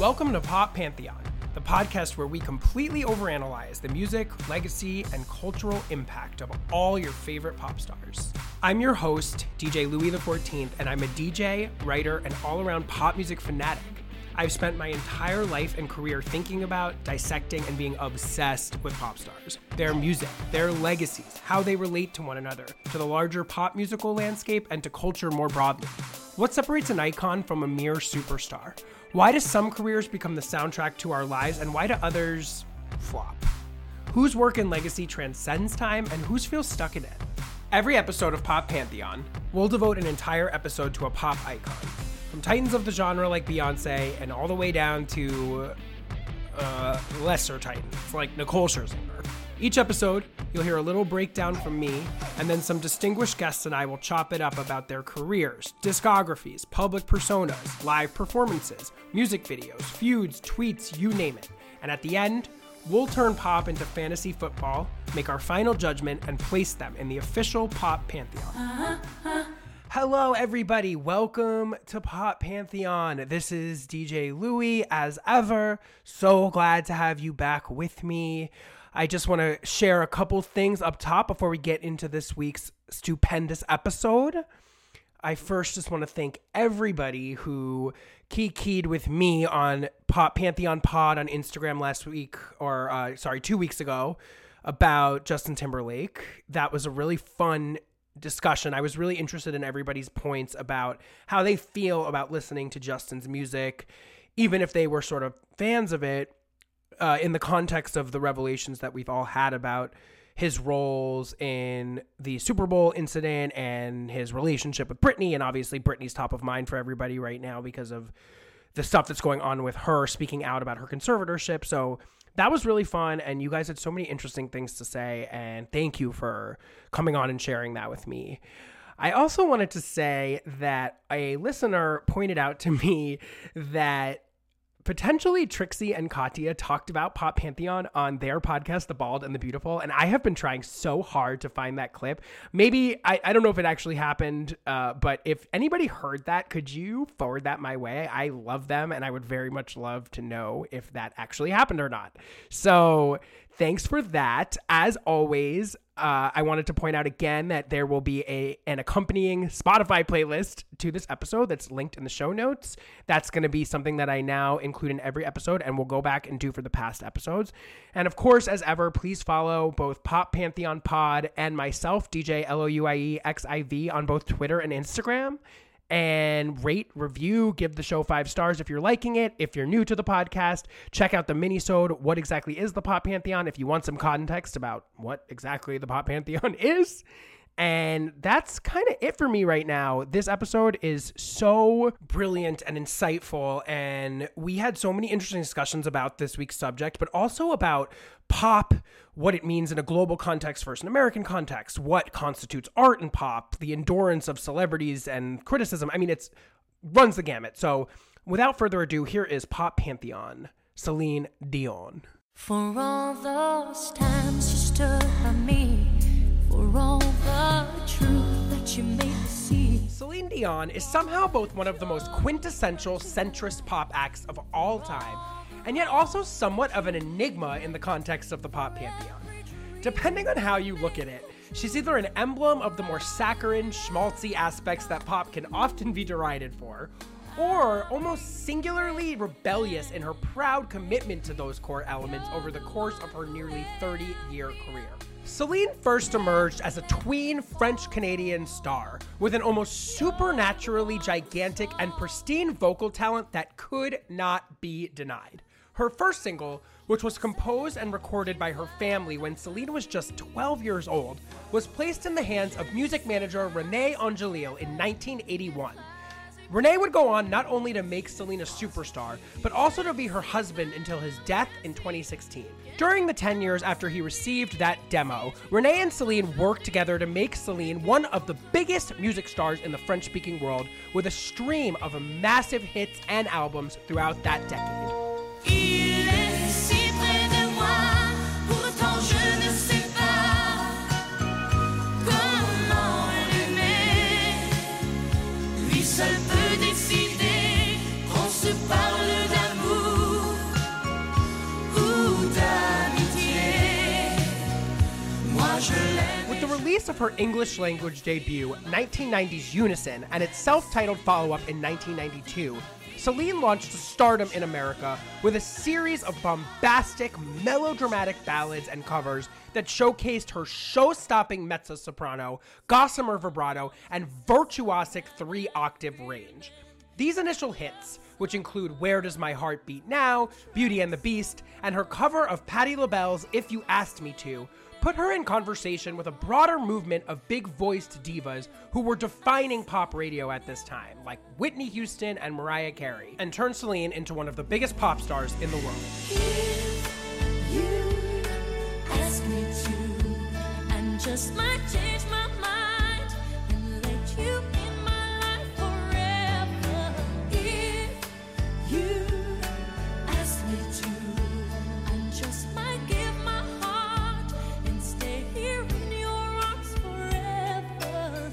Welcome to Pop Pantheon, the podcast where we completely overanalyze the music, legacy, and cultural impact of all your favorite pop stars. I'm your host, DJ Louie XIV, and I'm a DJ, writer, and all around pop music fanatic. I've spent my entire life and career thinking about, dissecting, and being obsessed with pop stars, their music, their legacies, how they relate to one another, to the larger pop musical landscape, and to culture more broadly. What separates an icon from a mere superstar? Why do some careers become the soundtrack to our lives, and why do others flop? Whose work and legacy transcends time, and whose feels stuck in it? Every episode of Pop Pantheon, we'll devote an entire episode to a pop icon. From titans of the genre like Beyonce, and all the way down to uh, lesser titans like Nicole Scherzinger. Each episode, you'll hear a little breakdown from me, and then some distinguished guests and I will chop it up about their careers, discographies, public personas, live performances, music videos, feuds, tweets, you name it. And at the end, we'll turn pop into fantasy football, make our final judgment, and place them in the official pop pantheon. Uh-huh. Hello, everybody. Welcome to Pop Pantheon. This is DJ Louie, as ever. So glad to have you back with me. I just want to share a couple things up top before we get into this week's stupendous episode. I first just want to thank everybody who keyed with me on Pop Pantheon Pod on Instagram last week, or uh, sorry, two weeks ago, about Justin Timberlake. That was a really fun discussion. I was really interested in everybody's points about how they feel about listening to Justin's music, even if they were sort of fans of it, uh, in the context of the revelations that we've all had about his roles in the Super Bowl incident and his relationship with Britney. And obviously, Britney's top of mind for everybody right now because of the stuff that's going on with her speaking out about her conservatorship. So that was really fun. And you guys had so many interesting things to say. And thank you for coming on and sharing that with me. I also wanted to say that a listener pointed out to me that potentially Trixie and Katya talked about Pop Pantheon on their podcast, The Bald and the Beautiful. And I have been trying so hard to find that clip. Maybe, I, I don't know if it actually happened, uh, but if anybody heard that, could you forward that my way? I love them and I would very much love to know if that actually happened or not. So thanks for that. As always, uh, I wanted to point out again that there will be a an accompanying Spotify playlist to this episode that's linked in the show notes. That's going to be something that I now include in every episode and we'll go back and do for the past episodes. And of course, as ever, please follow both Pop Pantheon Pod and myself, DJ L O U I E X I V, on both Twitter and Instagram and rate, review, give the show five stars if you're liking it. If you're new to the podcast, check out the mini-sode. What exactly is the Pop Pantheon? If you want some context about what exactly the Pop Pantheon is. And that's kind of it for me right now. This episode is so brilliant and insightful. And we had so many interesting discussions about this week's subject, but also about pop, what it means in a global context versus an American context, what constitutes art and pop, the endurance of celebrities and criticism. I mean, it's runs the gamut. So without further ado, here is Pop Pantheon, Celine Dion. For all those times you stood by me, Celine Dion is somehow both one of the most quintessential centrist pop acts of all time, and yet also somewhat of an enigma in the context of the pop pantheon. Depending on how you look at it, she's either an emblem of the more saccharine, schmaltzy aspects that pop can often be derided for, or almost singularly rebellious in her proud commitment to those core elements over the course of her nearly 30 year career. Celine first emerged as a tween French Canadian star with an almost supernaturally gigantic and pristine vocal talent that could not be denied. Her first single, which was composed and recorded by her family when Celine was just 12 years old, was placed in the hands of music manager Rene Angelil in 1981. Rene would go on not only to make Celine a superstar, but also to be her husband until his death in 2016. During the 10 years after he received that demo, Rene and Celine worked together to make Celine one of the biggest music stars in the French speaking world with a stream of massive hits and albums throughout that decade. Release of her English language debut, 1990's Unison, and its self titled follow up in 1992, Celine launched to stardom in America with a series of bombastic, melodramatic ballads and covers that showcased her show stopping mezzo soprano, gossamer vibrato, and virtuosic three octave range. These initial hits, which include Where Does My Heart Beat Now, Beauty and the Beast, and her cover of Patti LaBelle's If You Asked Me To, put her in conversation with a broader movement of big voiced divas who were defining pop radio at this time, like Whitney Houston and Mariah Carey, and turned Celine into one of the biggest pop stars in the world.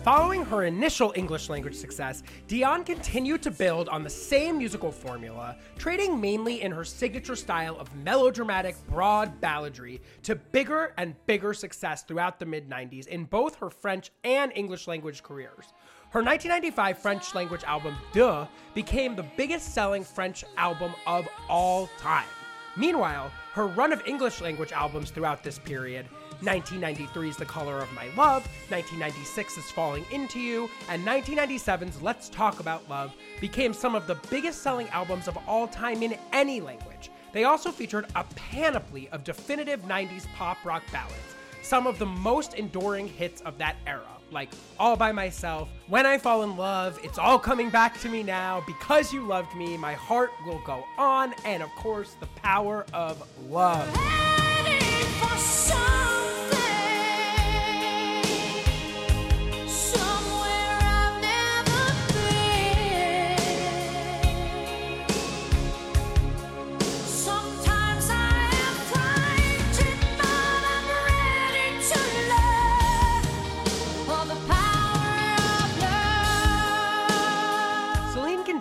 Following her initial English language success, Dion continued to build on the same musical formula, trading mainly in her signature style of melodramatic, broad balladry to bigger and bigger success throughout the mid 90s in both her French and English language careers. Her 1995 French language album, D'eux, became the biggest selling French album of all time. Meanwhile, her run of English language albums throughout this period 1993's The Color of My Love, 1996's Falling Into You, and 1997's Let's Talk About Love became some of the biggest selling albums of all time in any language. They also featured a panoply of definitive 90s pop rock ballads, some of the most enduring hits of that era, like All by Myself, When I Fall in Love, It's All Coming Back to Me Now, Because You Loved Me, My Heart Will Go On, and of course, The Power of Love.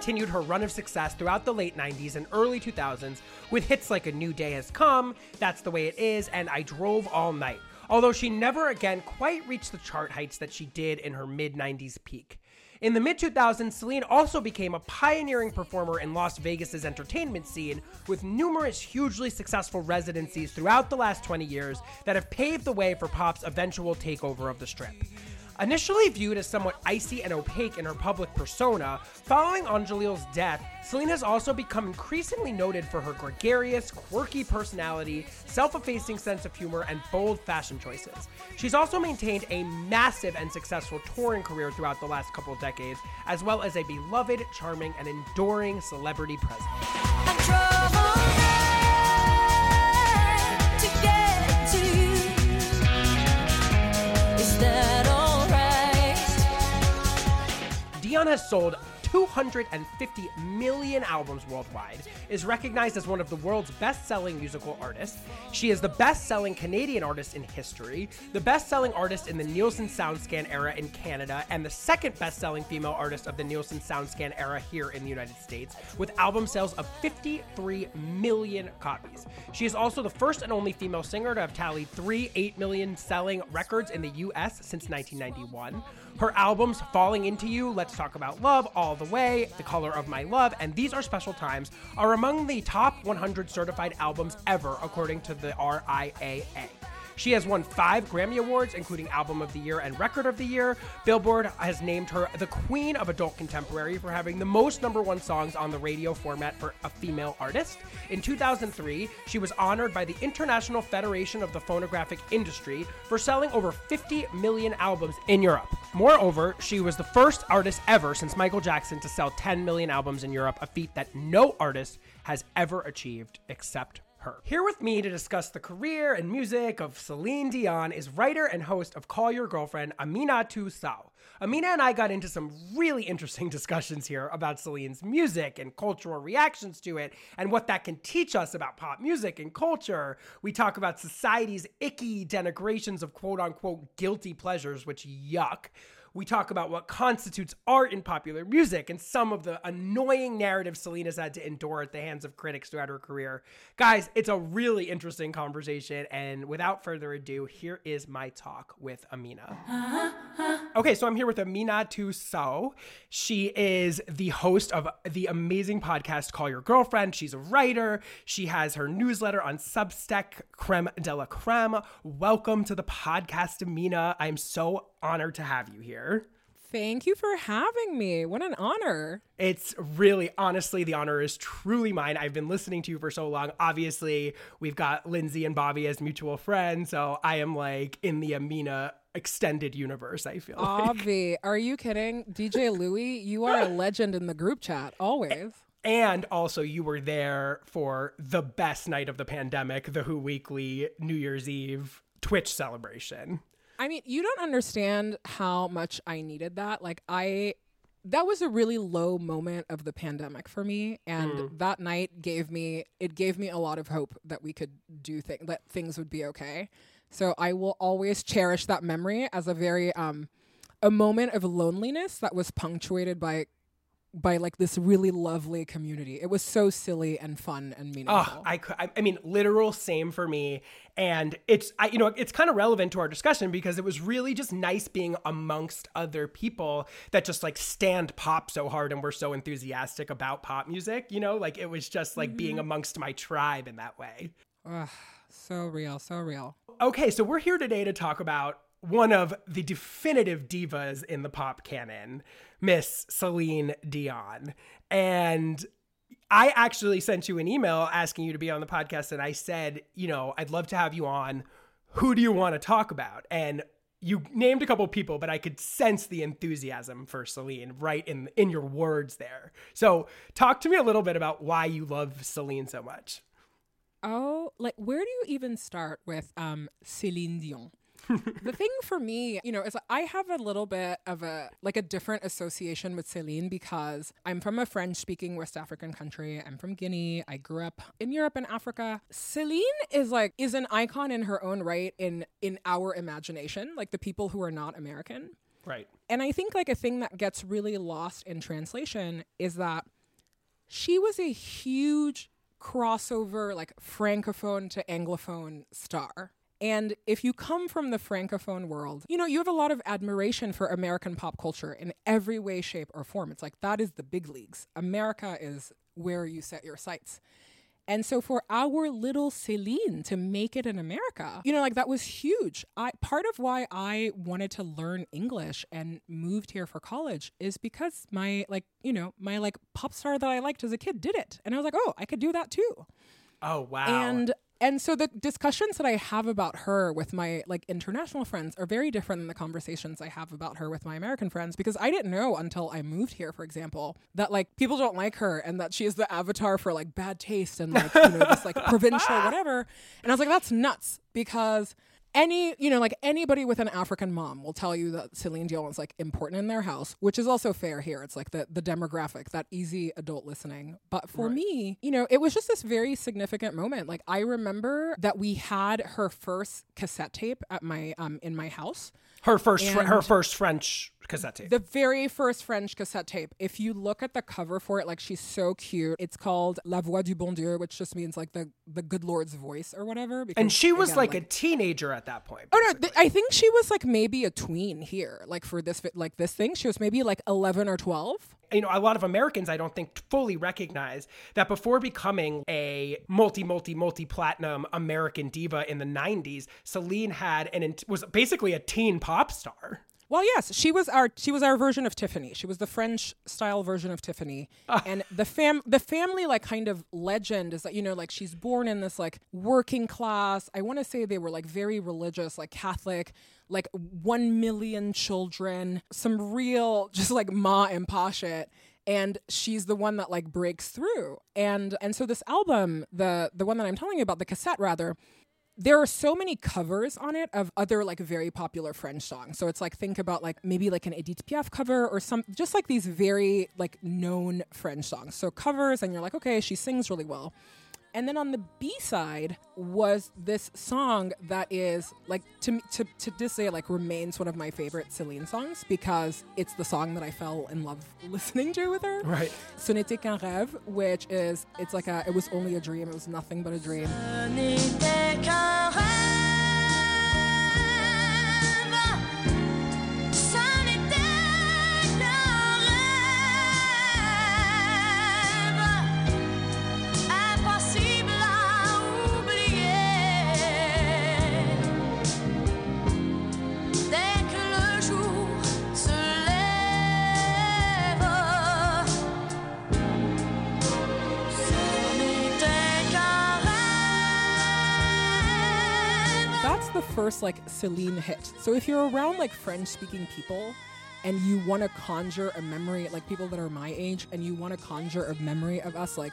Continued her run of success throughout the late 90s and early 2000s with hits like A New Day Has Come, That's the Way It Is, and I Drove All Night, although she never again quite reached the chart heights that she did in her mid 90s peak. In the mid 2000s, Celine also became a pioneering performer in Las Vegas's entertainment scene with numerous hugely successful residencies throughout the last 20 years that have paved the way for pop's eventual takeover of the strip. Initially viewed as somewhat icy and opaque in her public persona, following Angelil's death, Celine has also become increasingly noted for her gregarious, quirky personality, self effacing sense of humor, and bold fashion choices. She's also maintained a massive and successful touring career throughout the last couple decades, as well as a beloved, charming, and enduring celebrity presence. Dion has sold 250 million albums worldwide, is recognized as one of the world's best selling musical artists. She is the best selling Canadian artist in history, the best selling artist in the Nielsen SoundScan era in Canada, and the second best selling female artist of the Nielsen SoundScan era here in the United States, with album sales of 53 million copies. She is also the first and only female singer to have tallied three 8 million selling records in the US since 1991. Her albums Falling Into You, Let's Talk About Love, All the Way, The Color of My Love, and These Are Special Times are among the top 100 certified albums ever, according to the RIAA. She has won five Grammy Awards, including Album of the Year and Record of the Year. Billboard has named her the Queen of Adult Contemporary for having the most number one songs on the radio format for a female artist. In 2003, she was honored by the International Federation of the Phonographic Industry for selling over 50 million albums in Europe. Moreover, she was the first artist ever since Michael Jackson to sell 10 million albums in Europe, a feat that no artist has ever achieved except her. Here with me to discuss the career and music of Celine Dion is writer and host of Call Your Girlfriend, Aminatou Sow. Amina and I got into some really interesting discussions here about Celine's music and cultural reactions to it and what that can teach us about pop music and culture. We talk about society's icky denigrations of quote unquote guilty pleasures, which yuck. We talk about what constitutes art in popular music and some of the annoying narratives Celine's had to endure at the hands of critics throughout her career. Guys, it's a really interesting conversation. And without further ado, here is my talk with Amina. Okay, so I'm here with Aminatou Sow. She is the host of the amazing podcast Call Your Girlfriend. She's a writer. She has her newsletter on Substack, Creme de la Creme. Welcome to the podcast, Amina. I'm so honored to have you here. Thank you for having me. What an honor. It's really, honestly, the honor is truly mine. I've been listening to you for so long. Obviously, we've got Lindsay and Bobby as mutual friends. So I am like in the Amina extended universe, I feel like. Are you kidding? DJ Louie, you are a legend in the group chat, always. And also, you were there for the best night of the pandemic, the Who Weekly New Year's Eve Twitch celebration. I mean, you don't understand how much I needed that. Like, I. That was a really low moment of the pandemic for me, and that night gave me it gave me a lot of hope that we could do things that things would be okay. So I will always cherish that memory as a very um a moment of loneliness that was punctuated by by like this really lovely community. It was so silly and fun and meaningful. Oh, I, I mean, literal same for me. And it's, I, you know, it's kind of relevant to our discussion because it was really just nice being amongst other people that just like stand pop so hard and were so enthusiastic about pop music. You know, like it was just like being mm-hmm. amongst my tribe in that way. Ugh, so real, so real. Okay, so we're here today to talk about one of the definitive divas in the pop canon, Miss Celine Dion. And I actually sent you an email asking you to be on the podcast, and I said, you know, I'd love to have you on. Who do you want to talk about? And you named a couple people, but I could sense the enthusiasm for Celine right in in your words there. So, talk to me a little bit about why you love Celine so much. Oh, like where do you even start with um Céline Dion? The thing for me, you know, is I have a little bit of a like a different association with Celine because I'm from a French speaking West African country. I'm from Guinea. I grew up in Europe and Africa. Celine is like is an icon in her own right in in our imagination, like the people who are not American. Right. And I think like a thing that gets really lost in translation is that she was a huge crossover, like francophone to anglophone star. And if you come from the francophone world, you know, you have a lot of admiration for American pop culture in every way, shape, or form. It's like that is the big leagues. America is where you set your sights. And so for our little Celine to make it in America, you know, like that was huge. I part of why I wanted to learn English and moved here for college is because my like, you know, my like pop star that I liked as a kid did it. And I was like, "Oh, I could do that too." Oh, wow. And and so the discussions that I have about her with my like international friends are very different than the conversations I have about her with my American friends because I didn't know until I moved here, for example, that like people don't like her and that she is the avatar for like bad taste and like you know this like provincial whatever. And I was like, that's nuts because any you know like anybody with an african mom will tell you that celine dion is like important in their house which is also fair here. It's like the the demographic that easy adult listening. But for me you know it was just this very significant moment. Like i remember that we had her first cassette tape at my um in my house. Her first fr- her first French cassette tape. the very first French cassette tape. If you look at the cover for it, like she's so cute. It's called La Voix du Bon Dieu, which just means like the the good Lord's voice or whatever. and she was again, like, a teenager at that point. Oh no, th- I think she was like maybe a tween here, like for this like this thing. She was maybe like eleven or twelve. you know, a lot of Americans, I don't think, fully recognize that before becoming a multi, multi, multi platinum American diva in the 90s, Celine had and was basically a teen pop star. Well, yes, she was our she was our version of Tiffany. She was the French style version of Tiffany. Ah. And the fam the family like kind of legend is that you know like she's born in this like working class. I want to say they were like very religious, like Catholic, like 1 million children, some real just like ma and pa shit and she's the one that like breaks through. And and so this album, the the one that I'm telling you about, the cassette rather, there are so many covers on it of other like very popular French songs. So it's like think about like maybe like an Edith Piaf cover or some just like these very like known French songs. So covers and you're like, okay, she sings really well. And then on the B side was this song that is like to me- to to just say it, like remains one of my favorite Celine songs because it's the song that I fell in love listening to with her. Right. Ce n'était qu'un rêve, which is it's like a it was only a dream. It was nothing but a dream. First like Celine hit. So if you're around like French speaking people and you want to conjure a memory, like people that are my age, and you want to conjure a memory of us like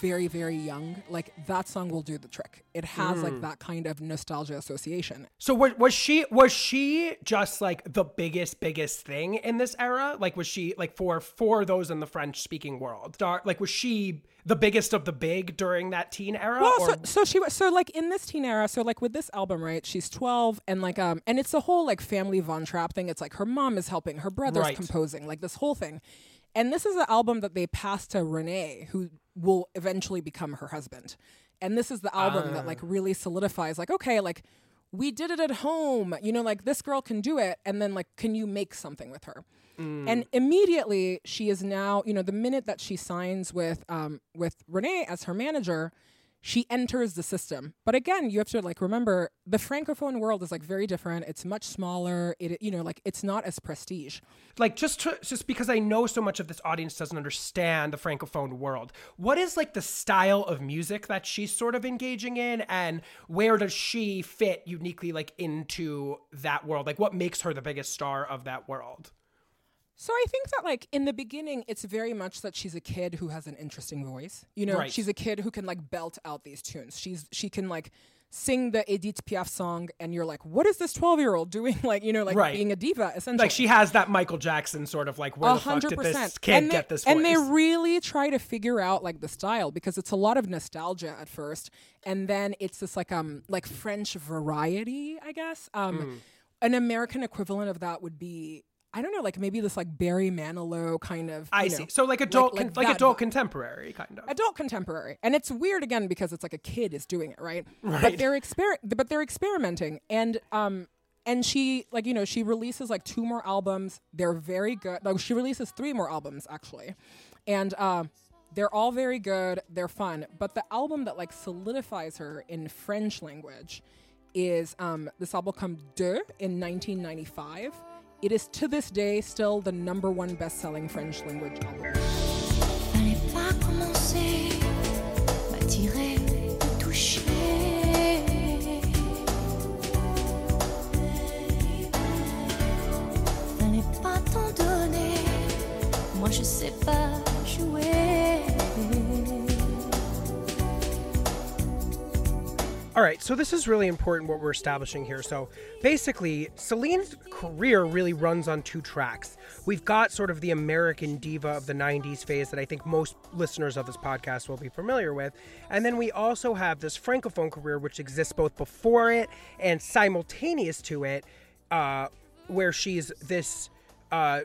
very, very young, like that song will do the trick. It has like mm. that kind of nostalgia association. So was, was she was she just like the biggest biggest thing in this era? Like was she like for for those in the French speaking world? Star like was she the biggest of the big during that teen era? Well, or- so, so she was so like in this teen era. So like with this album, right? She's twelve, and like um, and it's the whole like family Von Trapp thing. It's like her mom is helping, her brother's Right. composing, like this whole thing. And this is an album that they passed to Rene, who will eventually become her husband. And this is the album that like really solidifies, like okay, like we did it at home, you know, like this girl can do it, and then like can you make something with her? And immediately she is now, you know, the minute that she signs with um with Rene as her manager, she enters the system. But again, you have to like remember the francophone world is like very different. It's much smaller. It you know, like it's not as prestige. like just to, just because I know so much of this audience doesn't understand the francophone world. What is like the style of music that she's sort of engaging in and where does she fit uniquely like into that world? Like what makes her the biggest star of that world? So I think that like in the beginning, it's very much that she's a kid who has an interesting voice. You know, Right. she's a kid who can like belt out these tunes. She's she can like sing the Edith Piaf song, and you're like, what is this twelve year old doing? Like you know, like Right. being a diva essentially. Like she has that Michael Jackson sort of like where A the fuck did this kid and they, get this voice? And they really try to figure out like the style because it's a lot of nostalgia at first, and then it's this like um like French variety, I guess. Um, Mm. an American equivalent of that would be. I don't know, like maybe this like Barry Manilow kind of. I you see. know, So like adult like con- like, adult vibe. contemporary kind of. adult contemporary and it's weird again because it's like a kid is doing it right, Right. but they're exper- but they're experimenting and um and she like you know she releases like two more albums they're very good like she releases three more albums actually and um they're all very good they're fun but the album that like solidifies her in french language is um this album come deux in 1995 it is to this day still the number one best-selling french language album je sais pas jouer. All right, so this is really important what we're establishing here. So basically, Celine's career really runs on two tracks. We've got sort of the American diva of the 90s phase that I think most listeners of this podcast will be familiar with. And then we also have this Francophone career, which exists both before it and simultaneous to it, uh, where she's this uh,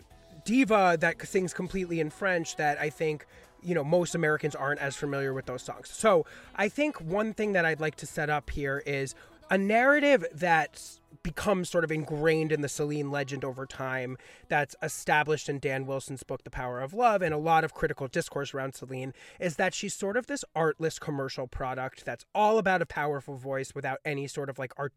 diva that sings completely in French that I think you know most Americans aren't as familiar with those songs. So I think one thing that I'd like to set up here is a narrative that's becomes sort of ingrained in the Celine legend over time that's established in Dan Wilson's book The Power of Love and a lot of critical discourse around Celine is that she's sort of this artless commercial product that's all about a powerful voice without any sort of like art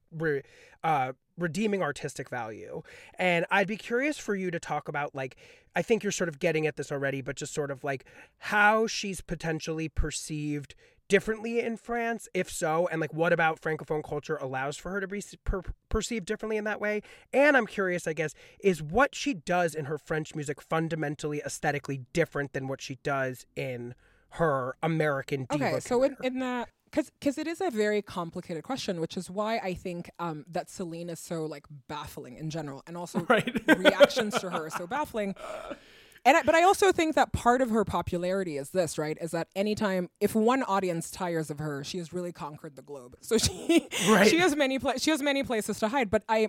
uh redeeming artistic value. And I'd be curious for you to talk about like I think you're sort of getting at this already but just sort of like how she's potentially perceived differently in France? If so and like what about francophone culture allows for her to be per- perceived differently in that way? And i'm curious i guess is what she does in her french music fundamentally aesthetically different than what she does in her american diva okay so in, in that because it is a very complicated question which is why i think um, that celine is so like baffling in general and also Right. reactions to her are so baffling And I, but I also think that part of her popularity is this, right? Is that anytime if one audience tires of her, she has really conquered the globe. So she Right. she has many pla- she has many places to hide. But I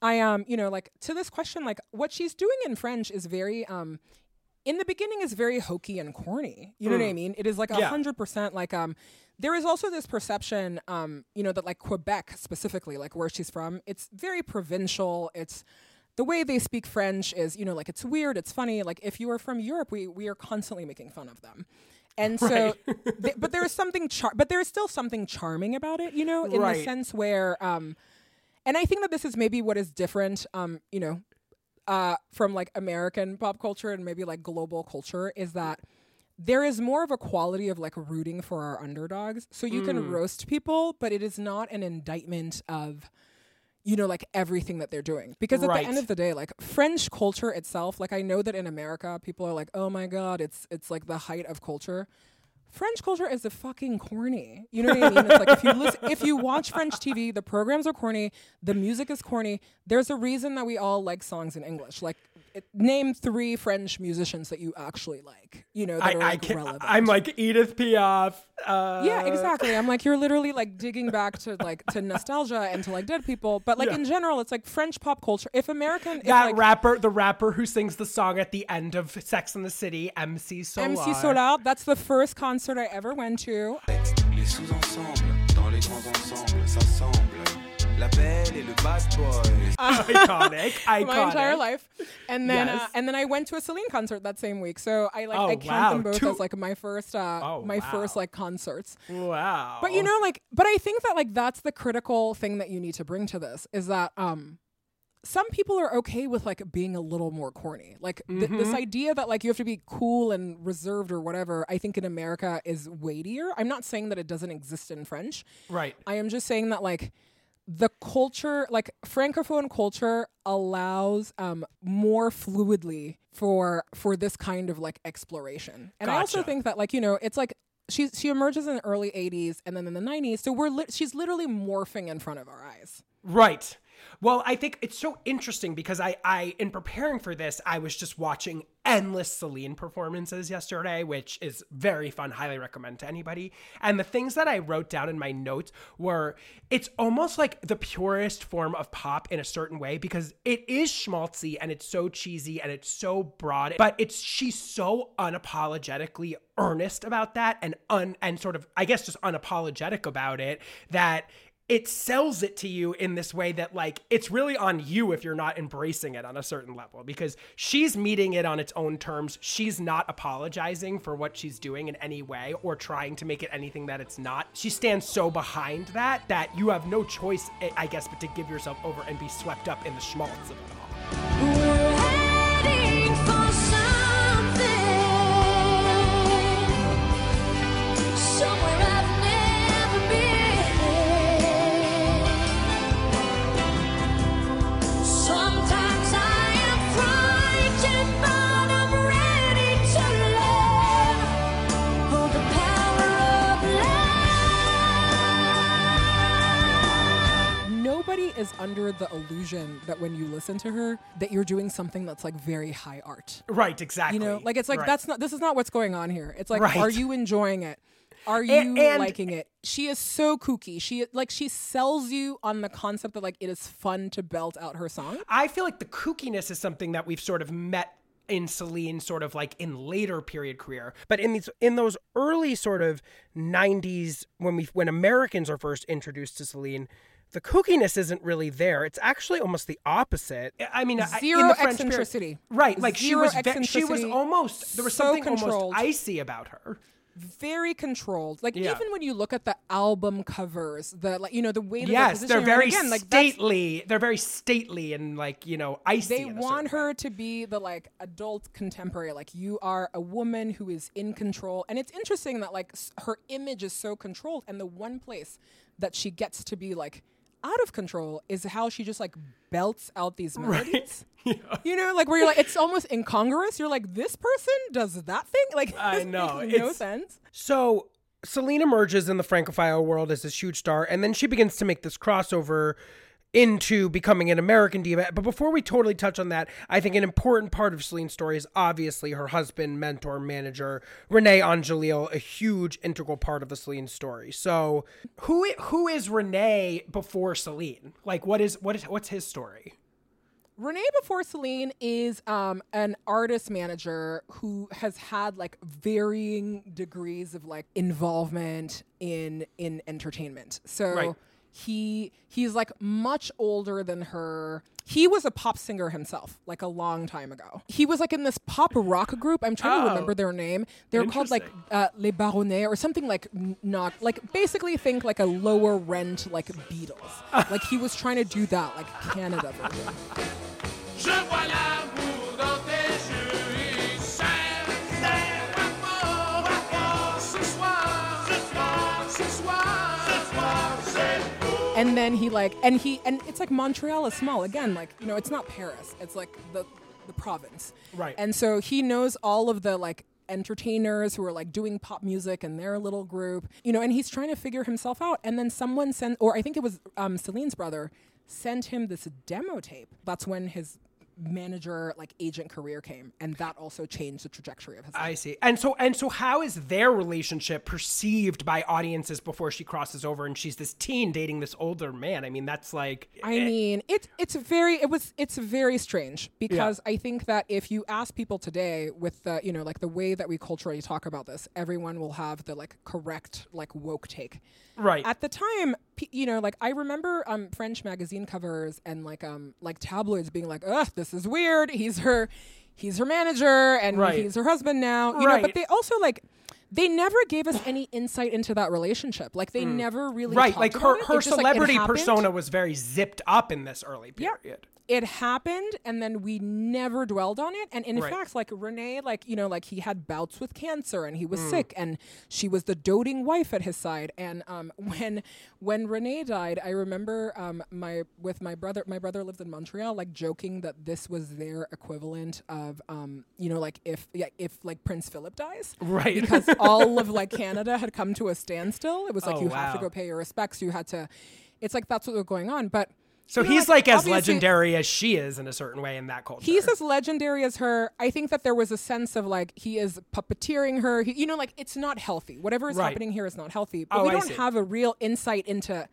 I um you know like to this question like what she's doing in French is very um in the beginning is very hokey and corny. You know what I mean? It is like a Mm. Hundred percent like um there is also this perception um you know that like Quebec specifically like where she's from it's very provincial it's the way they speak French is you know like it's weird it's funny like if you are from Europe we we are constantly making fun of them. And so, th- but there is something, char- but there is still something charming about it, you know, in Right. the sense where, um, and I think that this is maybe what is different, um, you know, uh, from like American pop culture and maybe like global culture is that there is more of a quality of like rooting for our underdogs. So you Mm. can roast people, but it is not an indictment of, you know, like everything that they're doing. Because at Right. the end of the day, like French culture itself, like I know that in America, people are like, oh my God, it's it's like the height of culture. French culture is a fucking corny. You know what I mean? It's like if you listen, if you watch French TV, the programs are corny, the music is corny. There's a reason that we all like songs in English. Like, it, name three French musicians that you actually like. You know, that I, are I like relevant. I'm like Edith Piaf. Uh, yeah, exactly. I'm like, you're literally like digging back to like to nostalgia and to like dead people. But like Yeah. in general, it's like French pop culture. If American, if, That like, rapper, the rapper who sings the song at the end of Sex and the City, MC Solaar. MC Solaar, that's the first concert I ever went to. Les sous-ensembles, dans les grands ensembles, s'assemblent. La belle et le bad boy. iconic, iconic. my entire life. And then uh, and then I went to a Celine concert that same week. So I like Oh, I count wow. them both Two- as like my first uh Oh, my wow. first like concerts. Wow. But you know like but I think that like that's the critical thing that you need to bring to this is that um some people are okay with like being a little more corny. Like th- Mm-hmm. this idea that like you have to be cool and reserved or whatever, I think in America is weightier. I'm not saying that it doesn't exist in French. right. I am just saying that like the culture, like francophone culture, allows um, more fluidly for for this kind of like exploration. And I also think that like you know it's like she she emerges in the early '80s and then in the '90s, so we're li- she's literally morphing in front of our eyes. Right. Well, I think it's so interesting because I, I, in preparing for this, I was just watching endless Celine performances yesterday, which is very fun. Highly recommend to anybody. And the things that I wrote down in my notes were it's almost like the purest form of pop in a certain way because it is schmaltzy and it's so cheesy and it's so broad, but it's she's so unapologetically earnest about that and un and sort of I guess just unapologetic about it that it sells it to you in this way that like it's really on you if you're not embracing it on a certain level because she's meeting it on its own terms. She's not apologizing for what she's doing in any way or trying to make it anything that it's not. She stands so behind that that you have no choice i guess but to give yourself over and be swept up in the schmaltz of it all is under the illusion that when you listen to her, that you're doing something that's like very high art. right exactly You know, like it's like Right. that's not this is not what's going on here. It's like Right. are you enjoying it? Are you and- liking it? She is so kooky. She like she sells you on the concept that like it is fun to belt out her song. I feel like the kookiness is something that we've sort of met in Celine sort of like in later period career. But in these in those early sort of 90s when we when Americans are first introduced to Celine, the kookiness isn't really there. It's actually almost the opposite. I mean, I- in Zero the French period- eccentricity. right? Like she was, she was almost there was so something controlled. almost icy about her. Very controlled. Like Yeah. even when you look at the album covers, the like you know the way that Yes, they're, they're positioning her, very and again, like stately. They're very stately and like you know icy. they want certain way. her to be the like adult contemporary like you are a woman who is in control and it's interesting that like her image is so controlled and the one place that she gets to be like out of control is how she just like belts out these melodies. You know like where you're like it's almost incongruous. You're like this person does that thing? Like I know, makes no sense. So Celine emerges in the Francophile world as this huge star, and then she begins to make this crossover into becoming an American diva. But before we totally touch on that, I think an important part of Celine's story is obviously her husband, mentor, manager, Rene Angelil, a huge integral part of the Celine story. So, who who is Rene before Celine? Like, what is what is what's his story? Rene before Celine is um, an artist manager who has had like varying degrees of like involvement in in entertainment. So Right. He he's like much older than her. He was a pop singer himself, like a long time ago. He was like in this pop rock group. I'm trying to Oh. remember their name. They're called like uh, Les Baronnets or something like n- not like basically think like a lower rent like Beatles. like he was trying to do that like Canada version. And then he like and he and it's like Montreal is small. Again like you know it's not Paris. It's like the the province. Right. and so he knows all of the like entertainers who are like doing pop music in their little group you know and he's trying to figure himself out. And then someone sent or I think it was um, Celine's brother sent him this demo tape. That's when his manager like agent career came and that also changed the trajectory of his life. I see. And so and so how is their relationship perceived by audiences before she crosses over and she's this teen dating this older man? I mean, that's like I eh. mean, it's it's very it was it's very strange because I think that if you ask people today with the you know like the way that we culturally talk about this, everyone will have the like correct like woke take. Right. At the time, you know, like I remember um French magazine covers and like um like tabloids being like, "Ugh, this is weird. He's her he's her manager and Right. he's her husband now." You know, but they also like they never gave us any insight into that relationship. Like they never really Mm. right, talked like about her it. her like, celebrity happened. persona was very zipped up in this early Yeah. It happened and then we never dwelled on it. And in Right. fact, like Rene, like, you know, like he had bouts with cancer and he was Mm. sick and she was the doting wife at his side. And um, when when Rene died, I remember um, my with my brother my brother lived in Montreal, like joking that this was their equivalent of um, you know, like if yeah, if like Prince Philip dies. Right. Because all of like Canada had come to a standstill. It was like Oh, you have to go pay your respects. You had to it's like that's what was going on. But So you know, he's like, as legendary as she is in a certain way in that culture. He's as legendary as her. I think that there was a sense of like he is puppeteering her. He, you know, like it's not healthy. Whatever is Right. happening here is not healthy. But Oh, we don't have a real insight into.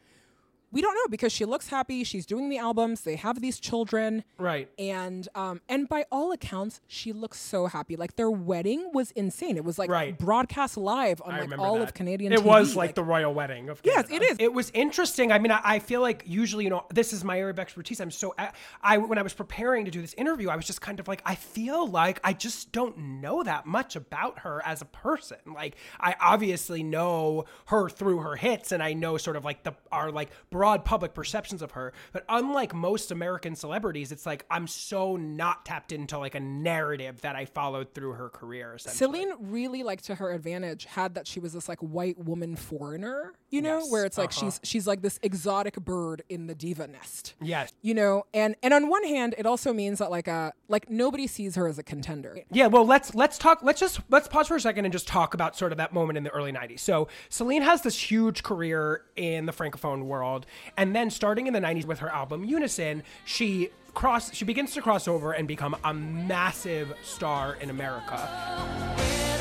We don't know because she looks happy. She's doing the albums. They have these children. Right. And um and by all accounts, she looks so happy. Like their wedding was insane. It was like Right. broadcast live on I like all that. of Canadian. It TV. was like, the royal wedding of course. Yes, it is. It was interesting. I mean, I, I feel like usually, you know, this is my area of expertise. I'm so I, I when I was preparing to do this interview, I was just kind of like, I feel like I just don't know that much about her as a person. Like, I obviously know her through her hits, and I know sort of like the our like broad public perceptions of her. But unlike most American celebrities, it's like I'm so not tapped into like a narrative that I followed through her career. Celine really, like to her advantage, had that she was this like white woman foreigner, you know, Yes, where it's like uh-huh. she's she's like this exotic bird in the diva nest. Yes. You know, and and on one hand, it also means that like uh like nobody sees her as a contender. Yeah, well, let's let's talk. Let's just let's pause for a second and just talk about sort of that moment in the early '90s. So Celine has this huge career in the francophone world, and then starting in the '90s with her album Unison, she cross she begins to cross over and become a massive star in America.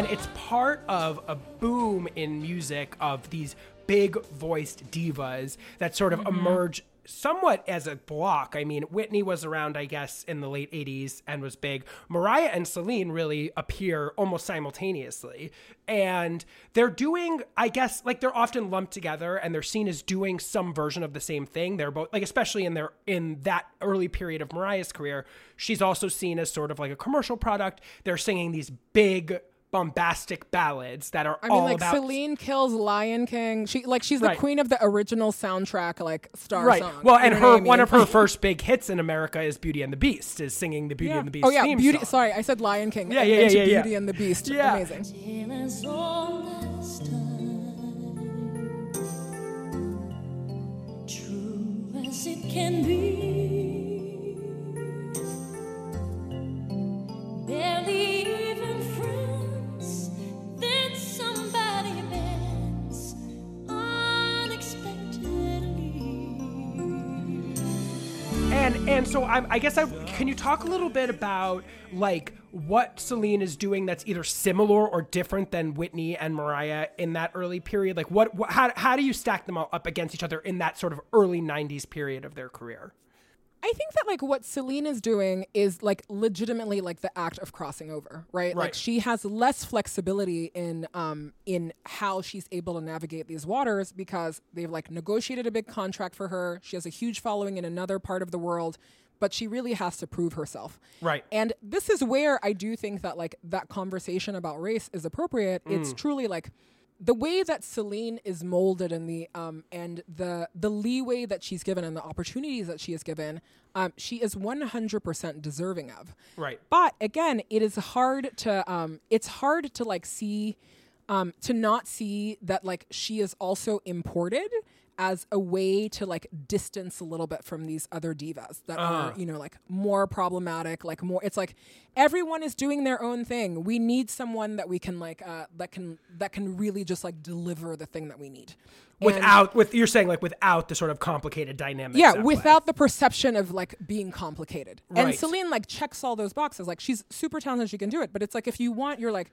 And it's part of a boom in music of these big voiced divas that sort of mm-hmm. emerge somewhat as a block. I mean, Whitney was around, I guess, in the late 80s and was big. Mariah and Celine really appear almost simultaneously. And they're doing, I guess, like they're often lumped together and they're seen as doing some version of the same thing. They're both like especially in their in that early period of Mariah's career, she's also seen as sort of like a commercial product. They're singing these big bombastic ballads that are I mean, all like about Celine kills Lion King. She like she's the Right. queen of the original soundtrack, like star Right. song. Well, You and know her what I one of her first big hits in America is Beauty and the Beast, is singing the Beauty Yeah. and the Beast Oh yeah, theme Beauty. song. Sorry, I said Lion King. Yeah, and yeah, yeah, yeah, Beauty yeah. and the Beast. Yeah. Amazing. Till And and so I, I guess I can you talk a little bit about like what Celine is doing that's either similar or different than Whitney and Mariah in that early period? Like what, what how how do you stack them all up against each other in that sort of early '90s period of their career? I think that like what Celine is doing is like legitimately like the act of crossing over, right? right? Like she has less flexibility in um in how she's able to navigate these waters because they've like negotiated a big contract for her. She has a huge following in another part of the world, but she really has to prove herself. Right. And this is where I do think that like that conversation about race is appropriate. Mm. It's truly like the way that Celine is molded and the um and the the leeway that she's given and the opportunities that she is given, um, she is one hundred percent deserving of. Right. But again, it is hard to um it's hard to like see um to not see that like she is also imported as a way to like distance a little bit from these other divas that are you know like more problematic like more it's like everyone is doing their own thing we need someone that we can like uh that can that can really just like deliver the thing that we need And- Without with you're saying like without the sort of complicated dynamics. yeah play. without the perception of like being complicated and Right. celine like checks all those boxes like she's super talented she can do it but it's like if you want you're like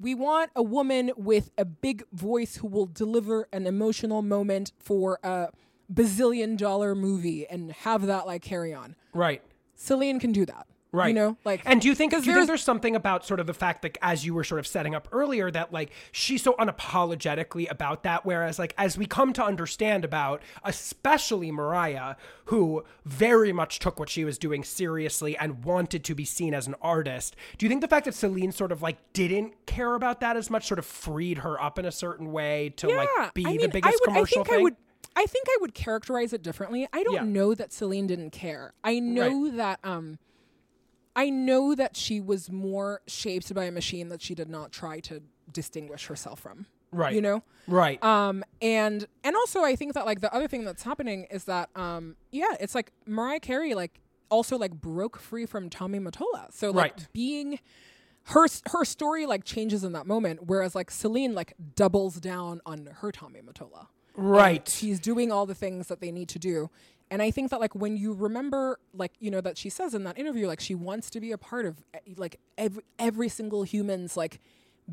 we want a woman with a big voice who will deliver an emotional moment for a bazillion dollar movie and have that like carry on right. celine can do that Right. you know like and do you think do you think there's- something about sort of the fact that as you were sort of setting up earlier that like she's so unapologetically about that whereas like as we come to understand about especially Mariah who very much took what she was doing seriously and wanted to be seen as an artist do you think the fact that Celine sort of like didn't care about that as much sort of freed her up in a certain way to like be I the biggest would, commercial I think thing I would I think I would characterize it differently. I don't Yeah. know that Celine didn't care. I know that um I know that she was more shaped by a machine that she did not try to distinguish herself from. Right. You know? right Um and and also I think that like the other thing that's happening is that um yeah, it's like Mariah Carey like also like broke free from Tommy Mottola. So like Right. being her her story like changes in that moment whereas like Celine like doubles down on her Tommy Mottola. And Right. she's doing all the things that they need to do. And I think that like when you remember like you know that she says in that interview like she wants to be a part of eh, like every every single human's like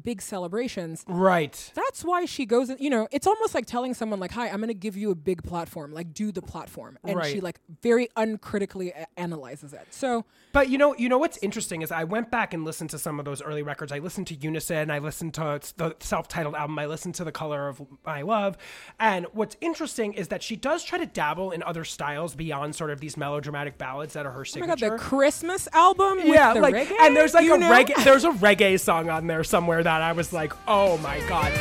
big celebrations right that's why she goes in you know it's almost like telling someone like hi i'm going to give you a big platform like do the platform and she like very uncritically a- analyzes it so But you know, you know what's interesting is I went back and listened to some of those early records. I listened to Unison, I listened to the self-titled album, I listened to The Color of My Love, and what's interesting is that she does try to dabble in other styles beyond sort of these melodramatic ballads that are her oh my god signature. the christmas album with yeah, like, reggae and there's like you a know? reggae. There's a reggae song on there somewhere that I was like, oh my god.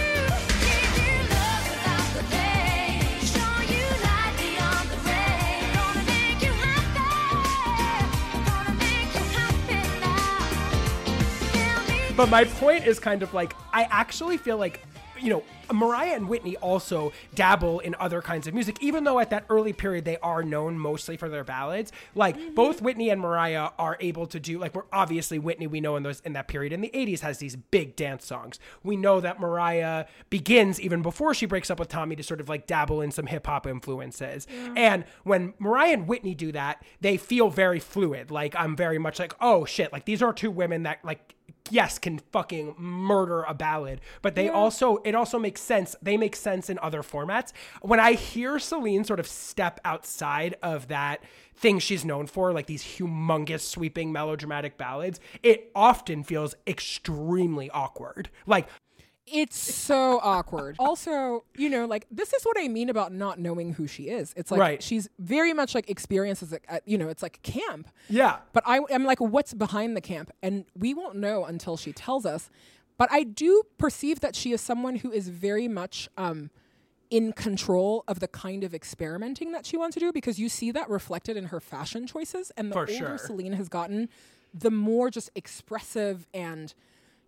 But my point is kind of like I actually feel like you know Mariah and Whitney also dabble in other kinds of music, even though at that early period they are known mostly for their ballads. Like mm-hmm. both Whitney and Mariah are able to do like we're obviously Whitney we know in those in that period in the 80s has these big dance songs. We know that Mariah begins even before she breaks up with Tommy to sort of like dabble in some hip hop influences. And when Mariah and Whitney do that, they feel very fluid. Like I'm very much like, oh shit, like these are two women that like yes can fucking murder a ballad but they also it also makes sense they make sense in other formats. When i hear celine sort of step outside of that thing she's known for like these humongous sweeping melodramatic ballads it often feels extremely awkward. Like it's so awkward also you know like this is what i mean about not knowing who she is it's like Right. she's very much like experiences it at, you know it's like camp yeah But I am like, what's behind the camp? And we won't know until she tells us. but I do perceive that she is someone who is very much um, in control of the kind of experimenting that she wants to do because you see that reflected in her fashion choices. And the For older sure. Celine has gotten, the more just expressive and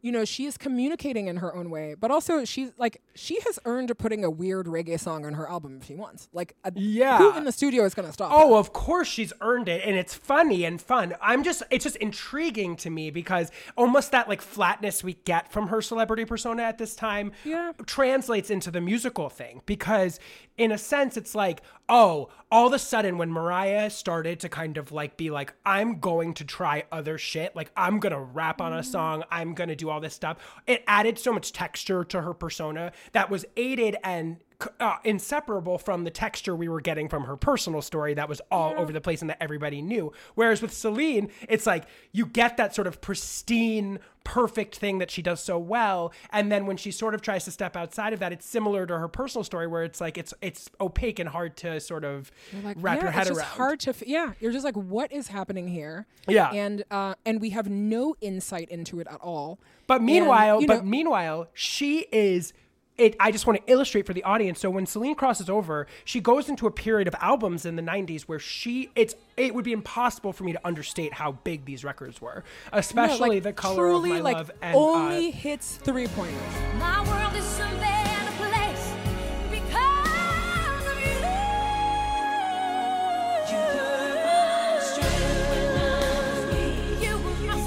you know she is communicating in her own way but also she's like she has earned putting a weird reggae song on her album if she wants like a, Yeah. who in the studio is going to stop her? Oh, of course she's earned it and it's funny and fun. I'm just it's just intriguing to me because almost that like flatness we get from her celebrity persona at this time Yeah. translates into the musical thing because in a sense it's like, oh, all of a sudden when Mariah started to kind of like be like I'm going to try other shit, like I'm to rap on a mm-hmm. song, I'm to do all this stuff. It added so much texture to her persona that was aided and uh, inseparable from the texture we were getting from her personal story that was all over the place and that everybody knew. Whereas with Celine, it's like you get that sort of pristine, perfect thing that she does so well, and then when she sort of tries to step outside of that, it's similar to her personal story where it's like it's it's opaque and hard to sort of like wrap yeah, your head around. it's just around. hard to f- yeah you're just like what is happening here Yeah. and uh and we have no insight into it at all But And, meanwhile, but know- meanwhile, she is. It, I just want to illustrate for the audience. So when Celine crosses over, she goes into a period of albums in the '90s where she it's it would be impossible for me to understate how big these records were, No, especially like, the color truly, of my like love and only uh, hits three pointers My world is so bad a place because of you. You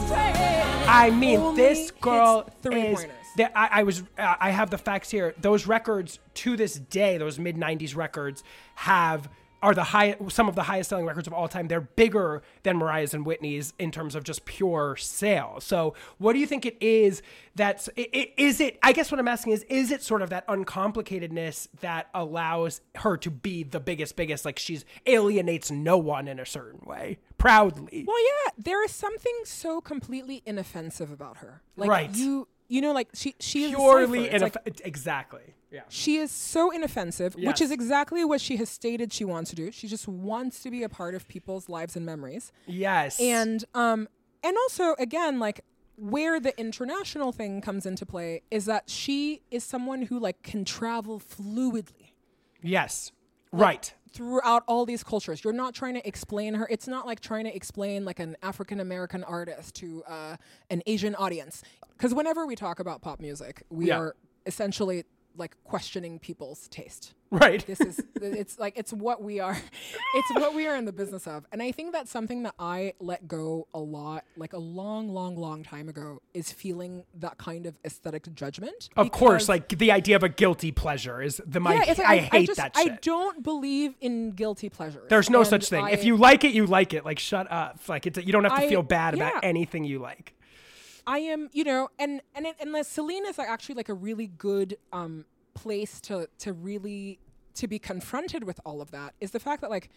were. I mean, only this girl three is. That I, I was. Uh, I have the facts here. Those records to this day, those mid '90s records, have are the high some of the highest selling records of all time. They're bigger than Mariah's and Whitney's in terms of just pure sales. So, what do you think it is that's it? I guess what I'm asking is, is it sort of that uncomplicatedness that allows her to be the biggest, biggest? Like she's alienates no one in a certain way, proudly. well yeah there is something so completely inoffensive about her like Right. you you know like she she is Purely. It's like, exactly. Yeah. She is so inoffensive, which is exactly what she has stated she wants to do. She just wants to be a part of people's lives and memories. Yes. And um and also again like where the international thing comes into play is that she is someone who like can travel fluidly yes. Right. Throughout all these cultures. You're not trying to explain her. It's not like trying to explain like an African American artist to uh, an Asian audience. Because whenever we talk about pop music, we Yeah. are essentially like questioning people's taste. Right. This is it's like it's what we are it's what we are in the business of. And I think that's something that I let go a lot like a long long long time ago is feeling that kind of aesthetic judgment. of course, like the idea of a guilty pleasure is the my. yeah, it's like, I, I, hate I just, that I don't believe in guilty pleasures. There's no And such thing. if you like it, you like it. Like shut up. Like it's you don't have to I- feel bad about anything you like. I am, you know, and and it, and the Celine is actually like a really good um place to to really to be confronted with all of that is the fact that like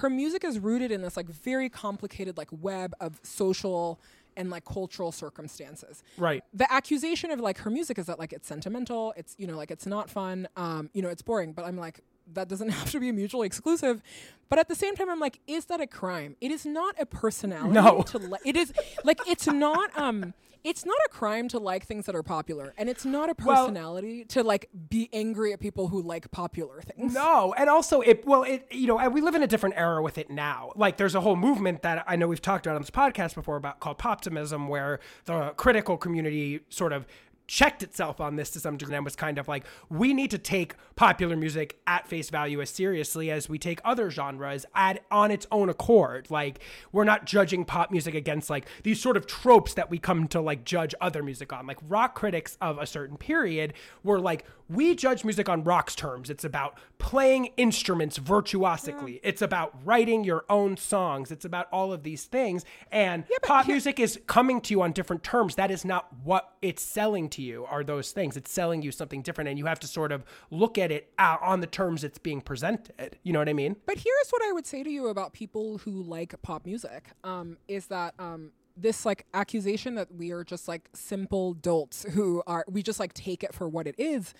her music is rooted in this like very complicated like web of social and like cultural circumstances. Right. The accusation of like her music is that like it's sentimental, it's you know like it's not fun, um you know it's boring, but I'm like that doesn't have to be mutually exclusive. But at the same time I'm like is that a crime? It is not a personality No. to li- it is like it's not um it's not a crime to like things that are popular and it's not a Well- personality to like be angry at people who like popular things No, and also it. Well, it you know, and we live in a different era with it now. Like, there's a whole movement that I know we've talked about on this podcast before about called poptimism, where the critical community sort of checked itself on this to some degree and was kind of like, we need to take popular music at face value as seriously as we take other genres at on its own accord. Like, we're not judging pop music against like these sort of tropes that we come to like judge other music on. Like rock critics of a certain period were like, we judge music on rock's terms. It's about playing instruments virtuosically. It's about writing your own songs. It's about all of these things. And pop music is coming to you on different terms. That is not what it's selling to you, are those things. It's selling you something different. And you have to sort of look at it uh, on the terms it's being presented. You know what I mean? But here's what I would say to you about people who like pop music um, is that um, this like accusation that we are just like simple dolts who are we just like take it for what it is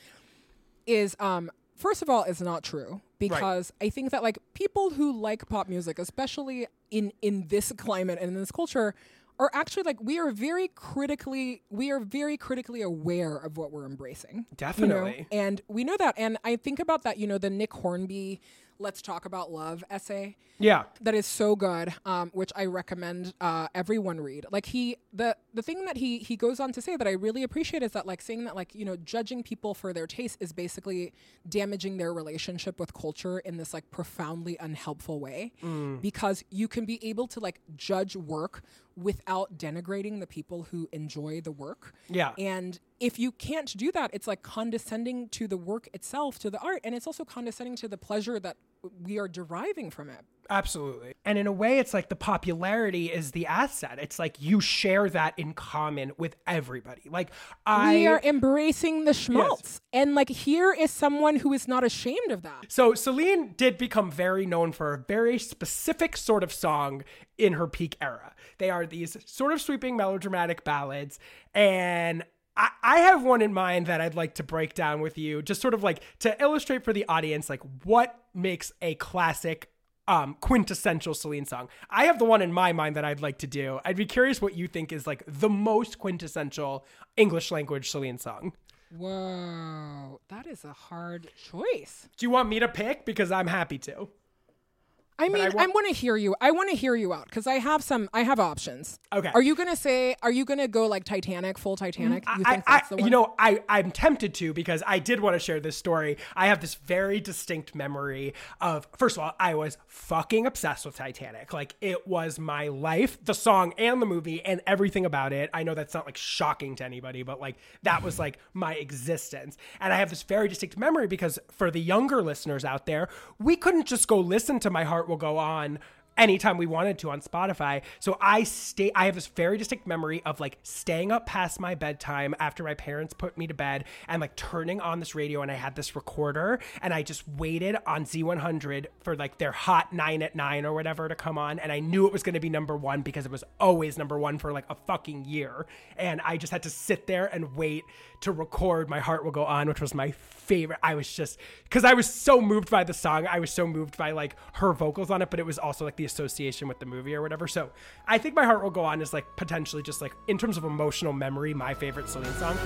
is um first of all is not true because I think that like people who like pop music, especially in in this climate and in this culture, are actually like we are very critically we are very critically aware of what we're embracing. you know? Definitely. And we know that. And I think about that, you know, the Nick Hornby Let's Talk About Love essay Yeah. that is so good, um, which I recommend uh, everyone read. Like he, the the thing that he he goes on to say that I really appreciate is that like saying that like you know judging people for their taste is basically damaging their relationship with culture in this like profoundly unhelpful way, because you can be able to like judge work without denigrating the people who enjoy the work. Yeah. And if you can't do that, it's like condescending to the work itself, to the art, and it's also condescending to the pleasure that we are deriving from it. Absolutely. And in a way, it's like the popularity is the asset. It's like you share that in common with everybody. Like I we are embracing the schmaltz. And like here is someone who is not ashamed of that. So Celine did become very known for a very specific sort of song in her peak era. They are these sort of sweeping melodramatic ballads, and I, I have one in mind that I'd like to break down with you, just sort of like to illustrate for the audience, like what makes a classic. Um, quintessential Celine song. I have the one in my mind that I'd like to do. I'd be curious what you think is like the most quintessential English language Celine song. Whoa, that is a hard choice. Do you want me to pick? Because I'm happy to. I mean, I I, want to hear you. I want to hear you out because I have some. I have options. Okay. Are you gonna say? Are you gonna go like Titanic, full Titanic? Mm, you I, think I, that's the one? you know, I, I'm tempted to because I did want to share this story. I have this very distinct memory of, first of all, I was fucking obsessed with Titanic. Like, it was my life, the song and the movie and everything about it. I know that's not like shocking to anybody, but like, that was like my existence. And I have this very distinct memory because for the younger listeners out there, we couldn't just go listen to My Heart Will Go On anytime we wanted to on Spotify. So I stay I have this very distinct memory of like staying up past my bedtime after my parents put me to bed and like turning on this radio and I had this recorder and I just waited on Z100 for like their hot 9 at 9 or whatever to come on and I knew it was going to be number 1 because it was always number 1 for like a fucking year. And I just had to sit there and wait to record my heart will go on which was my favorite. I was just cuz I was so moved by the song. I was so moved by like her vocals on it but it was also like the association with the movie or whatever. So I think my heart will go on is like potentially just like in terms of emotional memory my favorite Celine song.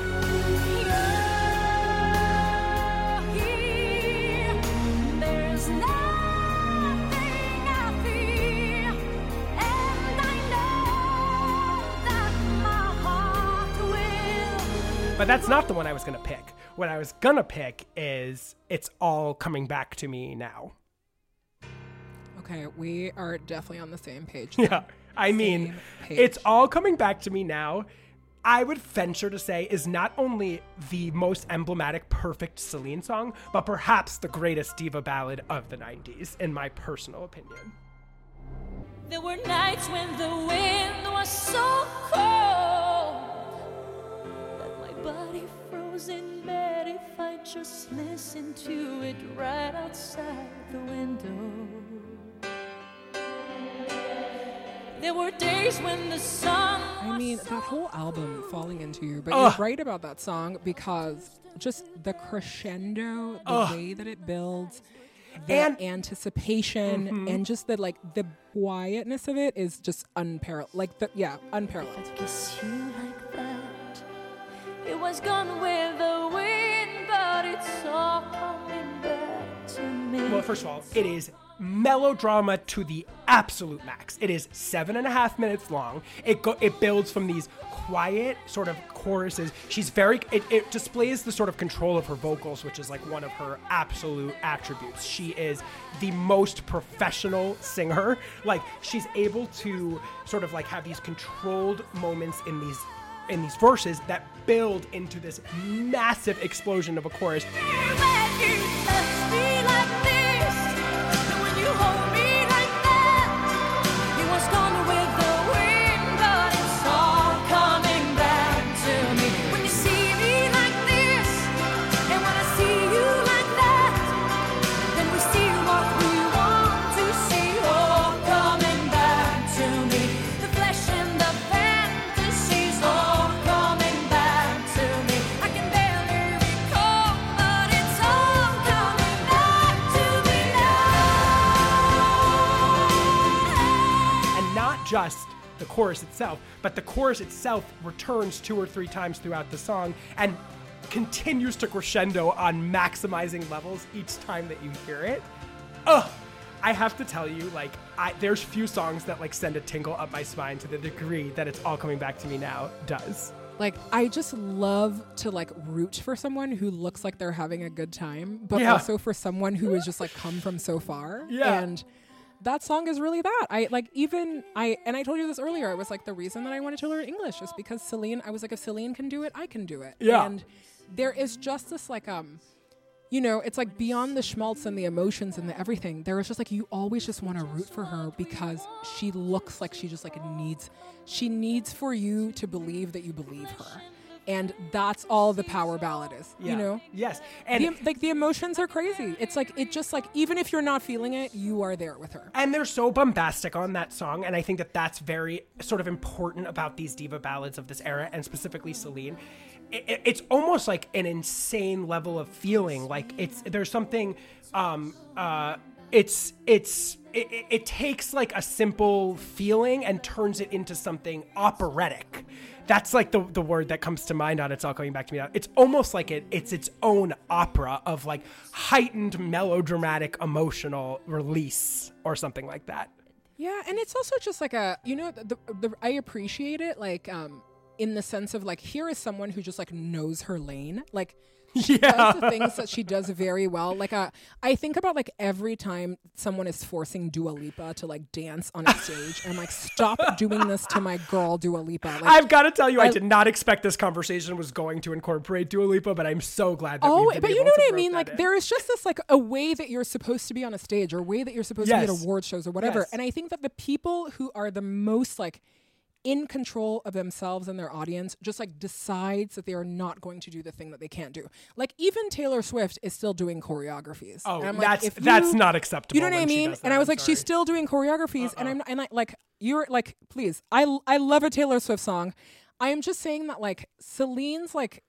But that's not the one I was going to pick. What I was going to pick is it's all coming back to me now Okay, we are definitely on the same page. Yeah. I mean, page. it's all coming back to me now. I would venture to say is not only the most emblematic, perfect Celine song, but perhaps the greatest diva ballad of the 90s, in my personal opinion. There were nights when the wind was so cold that my body froze in bed if I just listened to it right outside the window. There were days when the sun I mean, that whole album, Falling Into You, but Ugh. you're right about that song because just the crescendo, the Ugh. way that it builds, the And- Mm-hmm. anticipation, and just the like the quietness of it is just unparalleled. Like the yeah, unparalleled. kiss you like that. It was gone with the wind, but it's all coming back to me. Well, first of all, it is melodrama to the absolute max. It is seven and a half minutes long. It go, it builds from these quiet sort of choruses. She's very it, it displays the sort of control of her vocals, which is like one of her absolute attributes. She is the most professional singer. Like she's able to sort of like have these controlled moments in these in these verses that build into this massive explosion of a chorus. Just the chorus itself, but the chorus itself returns two or three times throughout the song and continues to crescendo on maximizing levels each time that you hear it. Ugh. I have to tell you, like, I, there's few songs that like send a tingle up my spine to the degree that it's all coming back to me now does. Like I just love to like root for someone who looks like they're having a good time, but Yeah. also for someone who has just like come from so far. Yeah. And that song is really that. I like even I and I told you this earlier. I was like the reason that I wanted to learn English is because Celine. I was like, if Celine can do it, I can do it. Yeah. And there is just this like um you know, it's like beyond the schmaltz and the emotions and the everything. There is just like you always just want to root for her because she looks like she just like needs she needs for you to believe that you believe her. And that's all the power ballad is. Yeah. You know? Yes. And The, like the emotions are crazy. It's like it just like even if you're not feeling it, you are there with her. and they're so bombastic on that song and i think that that's very sort of important about these diva ballads of this era and specifically celine I- I- it's almost like an insane level of feeling like it's there's something um uh it's it's it, it- it takes like a simple feeling and turns it into something operatic. That's like the, the word that comes to mind on it's all coming back to me now. It's almost like it it's its own opera of like heightened melodramatic emotional release or something like that. Yeah, and it's also just like a you know the, the I appreciate it like um in the sense of like here is someone who just like knows her lane. Like she does the things that she does very well like uh, I think about like every time someone is forcing Dua Lipa to like dance on a stage and I'm like stop doing this to my girl Dua Lipa like I've got to tell you, I, I- did not expect this conversation was going to incorporate Dua Lipa, but I'm so glad that Oh, but you know what I mean? Like in. there is just this like a way that you're supposed to be on a stage or a way that you're supposed to be at award shows or whatever. Yes. And I think that the people who are the most like in control of themselves and their audience just like decides that they are not going to do the thing that they can't do. Like even Taylor Swift is still doing choreographies. Oh, that's like, if that's you- not acceptable. you know what I mean? And I was I'm like, she's still doing choreographies, and I'm uh-uh. and I like you're like, please, I I love a Taylor Swift song. I am just saying that like Celine's like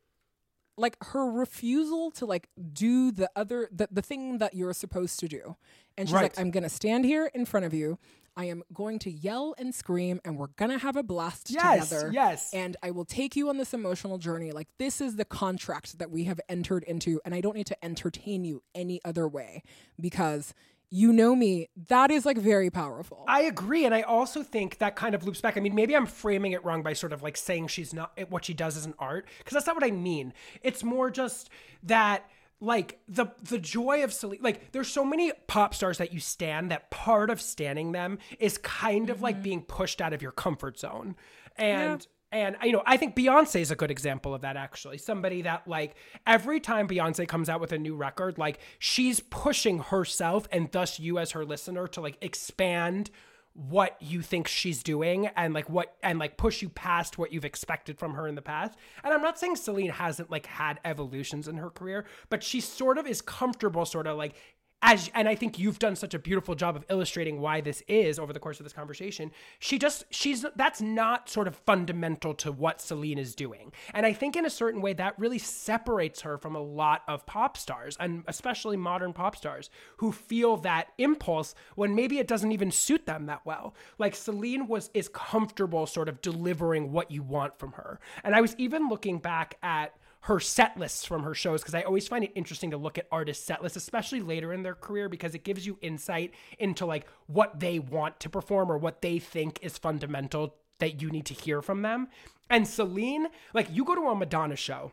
like her refusal to like do the other the, the thing that you're supposed to do and she's Right. like i'm gonna stand here in front of you i am going to yell and scream and we're gonna have a blast Yes, together yes. and i will take you on this emotional journey like this is the contract that we have entered into and i don't need to entertain you any other way because you know me that is like very powerful I agree, and I also think that kind of loops back. I mean, maybe I'm framing it wrong by sort of like saying she's not what she does is an art, because that's not what I mean. It's more just that like the the joy of Celine. Like, there's so many pop stars that you stand that part of standing them is kind of like mm-hmm. being pushed out of your comfort zone, and. And you know, I think Beyonce is a good example of that actually. Somebody that like every time Beyonce comes out with a new record, like she's pushing herself and thus you as her listener to like expand what you think she's doing and like what and like push you past what you've expected from her in the past. And I'm not saying Celine hasn't like had evolutions in her career, but she sort of is comfortable sort of like as and I think you've done such a beautiful job of illustrating why this is over the course of this conversation. She just she's that's not sort of fundamental to what Celine is doing. And I think in a certain way that really separates her from a lot of pop stars and especially modern pop stars who feel that impulse when maybe it doesn't even suit them that well. Like Celine was is comfortable sort of delivering what you want from her. And I was even looking back at her set lists from her shows because I always find it interesting to look at artists' set lists, especially later in their career, because it gives you insight into like what they want to perform or what they think is fundamental that you need to hear from them. And Celine, like you go to a Madonna show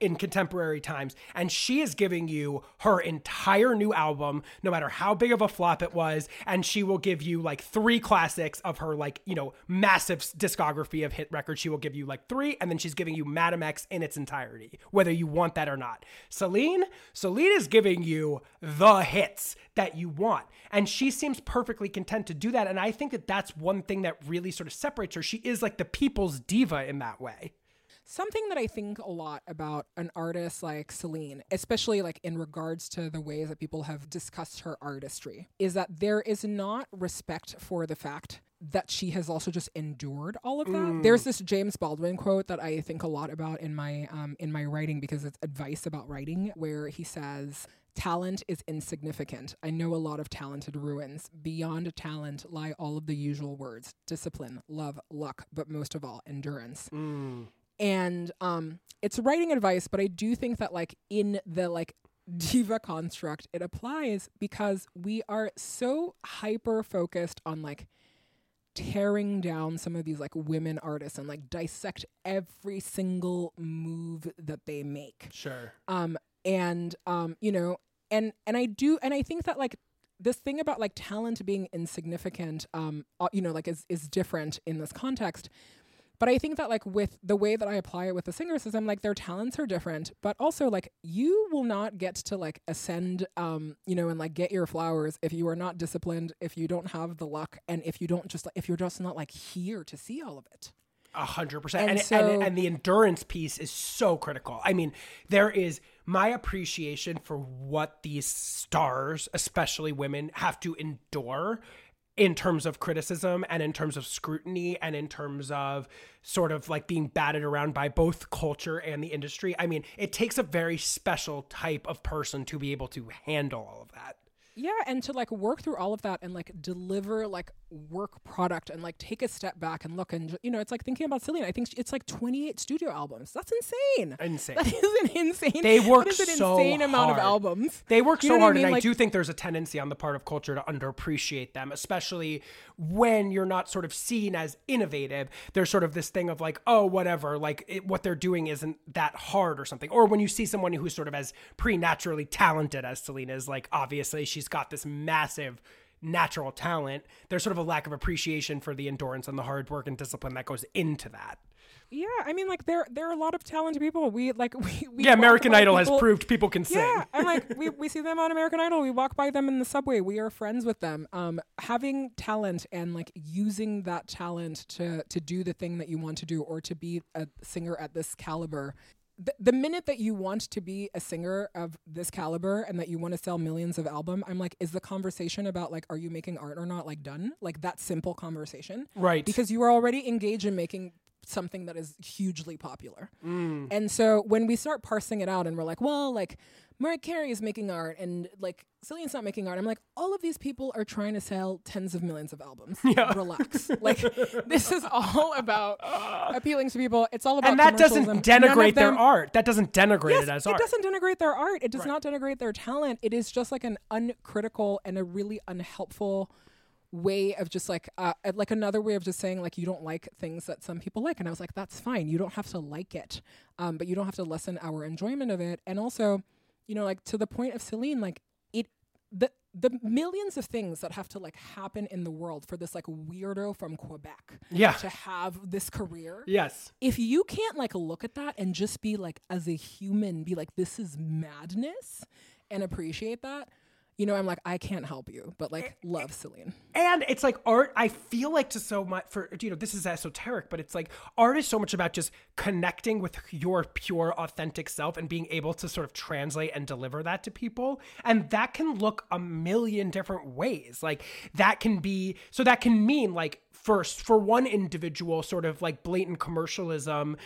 in contemporary times and she is giving you her entire new album no matter how big of a flop it was and she will give you like three classics of her like you know massive discography of hit records. She will give you like three and then she's giving you Madame X in its entirety whether you want that or not. Celine Celine is giving you the hits that you want and she seems perfectly content to do that and I think that that's one thing that really sort of separates her. She is like the people's diva in that way Something that I think a lot about an artist like Celine, especially like in regards to the ways that people have discussed her artistry, is that there is not respect for the fact that she has also just endured all of that. There's this James Baldwin quote that I think a lot about in my um, in my writing because it's advice about writing, where he says, talent is insignificant. I know a lot of talented ruins. Beyond talent lie all of the usual words discipline, love, luck, but most of all, endurance. And um, it's writing advice, but I do think that, like, in the like diva construct, it applies because we are so hyper focused on like tearing down some of these like women artists and like dissect every single move that they make Sure. um and um you know and and i do and i think that like this thing about like talent being insignificant um uh, you know like is is different in this context but i think that like with the way that i apply it with the singers is i'm like their talents are different but also like you will not get to like ascend um you know and like get your flowers if you are not disciplined if you don't have the luck and if you don't just like if you're just not like here to see all of it A hundred percent. And And, and, so- and the endurance piece is so critical. I mean, there is my appreciation for what these stars, especially women, have to endure in terms of criticism and in terms of scrutiny and in terms of sort of like being batted around by both culture and the industry. I mean, it takes a very special type of person to be able to handle all of that. Yeah, and to like work through all of that and like deliver like work product and like take a step back and look and you know it's like thinking about Celine. I think it's like 28 studio albums. That's insane. Insane. That is an insane. They work that is an so insane amount of albums. They work You so what I hard, mean? and I do think there's a tendency on the part of culture to underappreciate them, especially when you're not sort of seen as innovative. There's sort of this thing of like, oh, whatever, like it, what they're doing isn't that hard or something. Or when you see someone who's sort of as preternaturally talented as Celine is, like obviously she's got this massive natural talent. There's sort of a lack of appreciation for the endurance and the hard work and discipline that goes into that. Yeah, I mean like there there are a lot of talented people. We like we, we Yeah, American Idol has proved people can sing. Yeah, and like we, we see them on American Idol. We walk by them in the subway. We are friends with them. Um, having talent and like using that talent to to do the thing that you want to do or to be a singer at this caliber. The, the minute that you want to be a singer of this caliber and that you want to sell millions of album, I'm like, is the conversation about like, are you making art or not like done? Like that simple conversation, Right. Because you are already engaged in making something that is hugely popular. Mm. And so when we start parsing it out and we're like, well, like Mariah Carey is making art and like Celine's not making art, I'm like, all of these people are trying to sell tens of millions of albums. Relax. like this is all about ah. appealing to people. It's all about and that doesn't and none of denigrate their art. That doesn't denigrate Yes, it as it art. doesn't denigrate their art. It does not denigrate their talent. It is just like an uncritical and a really unhelpful way of just like uh, uh, like another way of just saying like you don't like things that some people like and i was like that's fine you don't have to like it um, but you don't have to lessen our enjoyment of it and also you know like to the point of celine like it the the millions of things that have to like happen in the world for this like weirdo from quebec Yeah. to have this career Yes. if you can't like look at that and just be like as a human be like this is madness and appreciate that you know i'm like i can't help you but like love celine And it's like art, I feel like to so much for, you know, this is esoteric, but it's like art is so much about just connecting with your pure, authentic self and being able to sort of translate and deliver that to people. And that can look a million different ways. Like that can be, so that can mean like, first, for one individual, sort of like blatant commercialism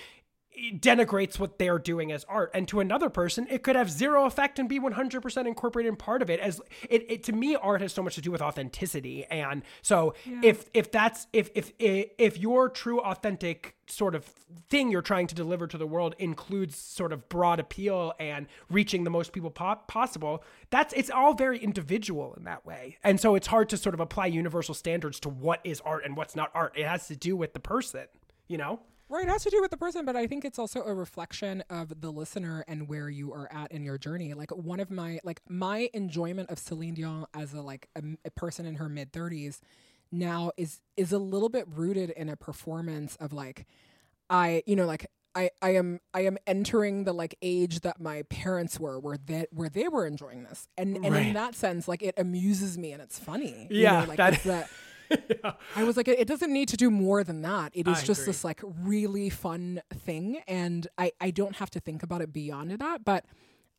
denigrates what they're doing as art. And to another person it could have zero effect and be 100% incorporated in part of it as it, it to me art has so much to do with authenticity. And so if if that's if if if your true authentic sort of thing you're trying to deliver to the world includes sort of broad appeal and reaching the most people po- possible that's it's all very individual in that way. And so it's hard to sort of apply universal standards to what is art and what's not art. It has to do with the person you know right it has to do with the person but i think it's also a reflection of the listener and where you are at in your journey like one of my like my enjoyment of celine dion as a like a, a person in her mid 30s now is is a little bit rooted in a performance of like I you know like I, I am I am entering the like age that my parents were where they where they were enjoying this and and Right. in that sense like it amuses me and it's funny you Yeah, know, like that- it's that I was like it, doesn't need to do more than that it is I just agree. this like really fun thing and I I don't have to think about it beyond that but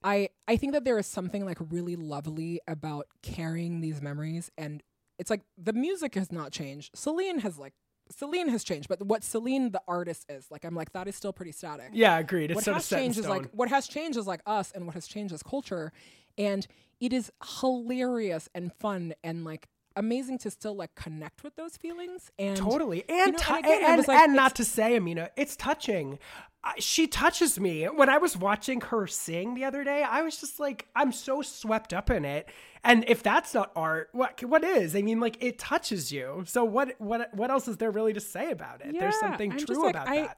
I I think that there is something like really lovely about carrying these memories and it's like the music has not changed Celine has like Celine has changed, but what Celine the artist is, like I'm like that is still pretty static. Yeah, agreed. It's what sort has changed is like what has changed is like us and what has changed is culture and it is hilarious and fun and like amazing to still like connect with those feelings and Totally, and you know, and again, and, like, and not to say, Amina, it's touching. She touches me when I was watching her sing the other day. I was just like, I'm so swept up in it. And if that's not art, what what is? I mean, like it touches you. So what what what else is there really to say about it? There's something I'm true like, about I- that.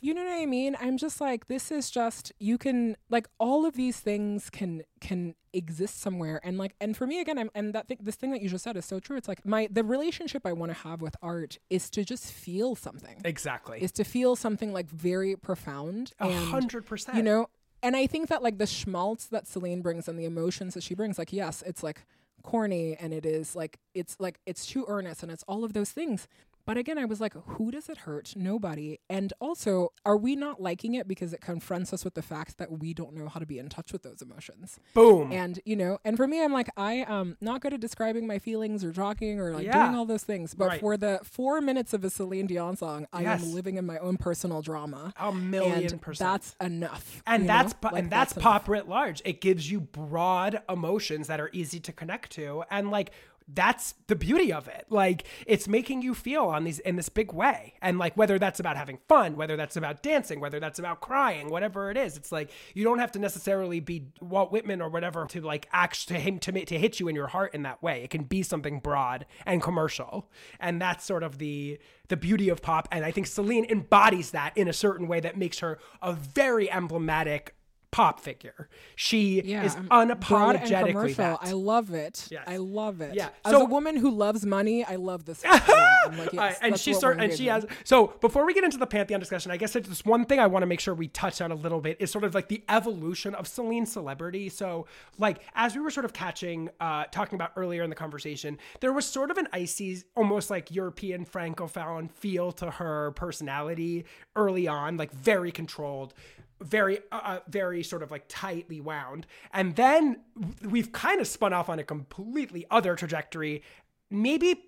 You know what I mean? I'm just like this is just you can like all of these things can can exist somewhere and like and for me again I'm and that thing this thing that you just said is so true. It's like my the relationship I want to have with art is to just feel something. Exactly. Is to feel something like very profound A hundred percent. you know and i think that like the schmaltz that celine brings and the emotions that she brings like yes it's like corny and it is like it's like it's too earnest and it's all of those things but again i was like who does it hurt nobody and also are we not liking it because it confronts us with the fact that we don't know how to be in touch with those emotions Boom. and you know and for me i'm like i am not good at describing my feelings or talking or like Yeah. doing all those things but Right. for the four minutes of a celine dion song i Yes. am living in my own personal drama A million and percent. that's enough and that's po- Like, and that's, enough. pop writ large. It gives you broad emotions that are easy to connect to, and like that's the beauty of it. Like it's making you feel on these in this big way, and like whether that's about having fun, whether that's about dancing, whether that's about crying, whatever it is, it's like you don't have to necessarily be Walt Whitman or whatever to like actually to him to to hit you in your heart in that way. It can be something broad and commercial, and that's sort of the the beauty of pop. And I think Celine embodies that in a certain way that makes her a very emblematic pop figure. She yeah, is um, unapologetically that. I love it. Yes. I love it. Yeah. As So- a woman who loves money, I love this. like, right, yes, and she sort and she has so before we get into the pantheon discussion, I guess just one thing I want to make sure we touch on a little bit is sort of like the evolution of Celine's celebrity. So like as we were sort of catching uh talking about earlier in the conversation, there was sort of an icy almost like European francophone feel to her personality early on, like very controlled very uh, uh, very sort of like tightly wound and then we've kind of spun off on a completely other trajectory maybe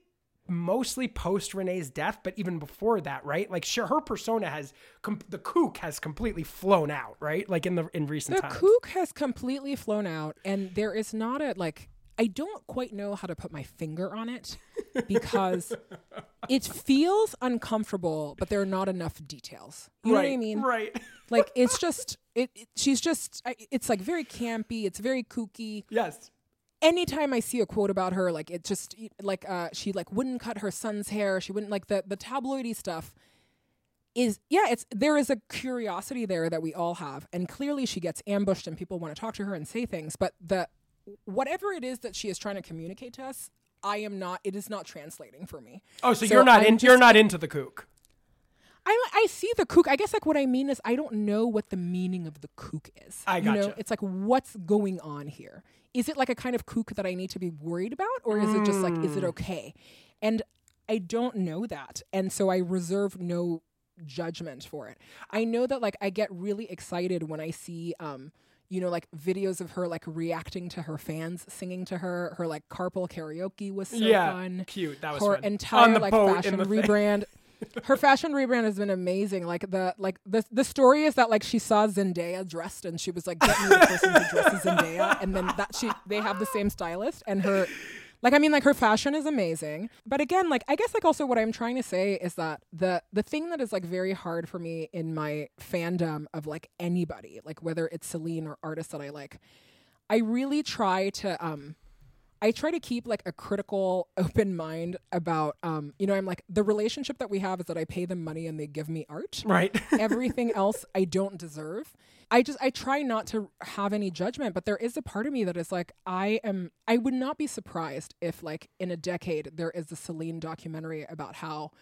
mostly post Rene's death, but even before that, right? Like, sure, her persona has com- the kook has completely flown out, right? Like in the in recent The times. kook has completely flown out, and there is not a like. I don't quite know how to put my finger on it because it feels uncomfortable, but there are not enough details. You know what I mean? Right. Like it's just it, it. She's just. I- It's like very campy. It's very kooky. yes. anytime I see a quote about her, like it just like uh she like wouldn't cut her son's hair, she wouldn't like the the tabloidy stuff is yeah, it's there is a curiosity there that we all have. And clearly she gets ambushed and people want to talk to her and say things, but the whatever it is that she is trying to communicate to us, I am not it is not translating for me. Oh, so, you're not I'm in. just- you're not into the kook. I I see the kook. I guess like what I mean is I don't know what the meaning of the kook is. I You know, gotcha. it's like what's going on here? Is it like a kind of kook that I need to be worried about, or is it just like is Mm. it okay? And I don't know that, and so I reserve no judgment for it. I know that like I get really excited when I see um you know like videos of her like reacting to her fans singing to her. Her like carpool karaoke was so Yeah, fun. cute. That was her fun. entire On the like fashion rebrand. Her fashion rebrand has been amazing. Like the like the the story is that like she saw Zendaya dressed and she was like get me the person who dresses Zendaya. And then that she they have the same stylist and her like I mean like her fashion is amazing but again like I guess like also what I'm trying to say is that the the thing that is like very hard for me in my fandom of like anybody like whether it's Celine or artists that I like I really try to um I try to keep like a critical, open mind about, um, you know, I'm like, the relationship that we have is that I pay them money and they give me art. Right. Everything else I don't deserve. I just, I try not to have any judgment, but there is a part of me that is like, I am, I would not be surprised if, like, in a decade, there is a Celine documentary about how,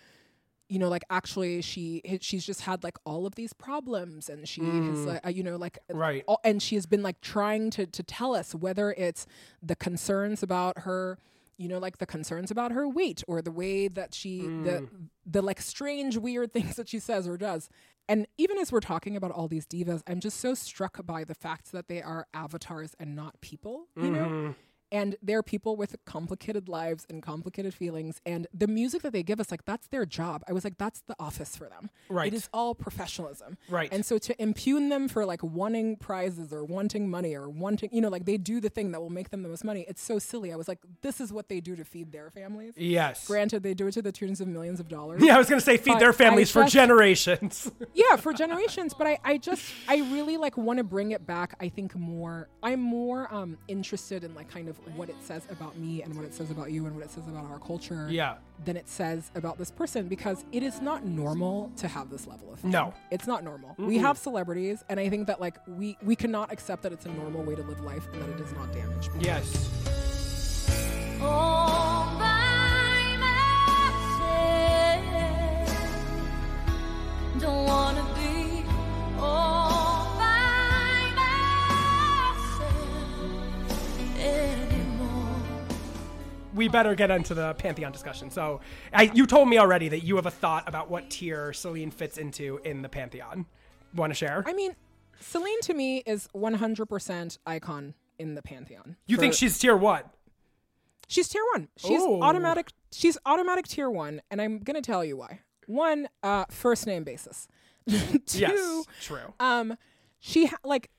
you know, like actually she she's just had like all of these problems, and she has like uh, you know like Right. all, and she has been like trying to to tell us whether it's the concerns about her you know like the concerns about her weight or the way that she the mm. the like strange weird things that she says or does. And even as we're talking about all these divas i'm just so struck by the fact that they are avatars and not people you know mm-hmm. And they're people with complicated lives and complicated feelings and the music that they give us like that's their job i was like that's the office for them Right. it is all professionalism Right. and so to impugn them for like wanting prizes or wanting money or wanting you know like they do the thing that will make them the most money it's so silly i was like this is what they do to feed their families Yes. granted they do it to the tunes of millions of dollars Yeah, I was gonna say feed their I families for just- generations. yeah for generations but i i just i really like want to bring it back i think more i'm more um interested in like kind of what it says about me and what it says about you and what it says about our culture Yeah. than it says about this person because it is not normal to have this level of fame. No. it's not normal we have celebrities and i think that like we we cannot accept that it's a normal way to live life and that it does not damage people. yes. All by myself. Don't wanna be all We better get into the pantheon discussion. So, I, you told me already that you have a thought about what tier Celine fits into in the pantheon. Want to share? i mean celine to me is 100% icon in the pantheon you think she's tier one? She's tier one. She's Ooh. automatic. She's automatic tier one, and I'm gonna tell you why. One, uh, first name basis. Two, Yes. True. um, she ha- like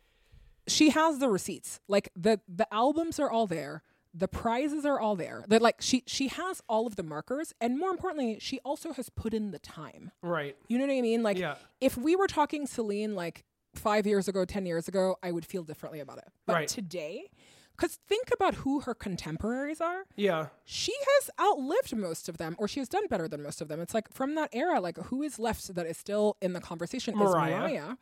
she has the receipts. Like the the albums are all there. The prizes are all there. That like she she has all of the markers, and more importantly, she also has put in the time. right. You know what I mean? Like Yeah. if we were talking Celine like five years ago, ten years ago, I would feel differently about it. But Right. today, because think about who her contemporaries are Yeah. she has outlived most of them or she has done better than most of them it's like from that era like who is left that is still in the conversation Mariah. is mariah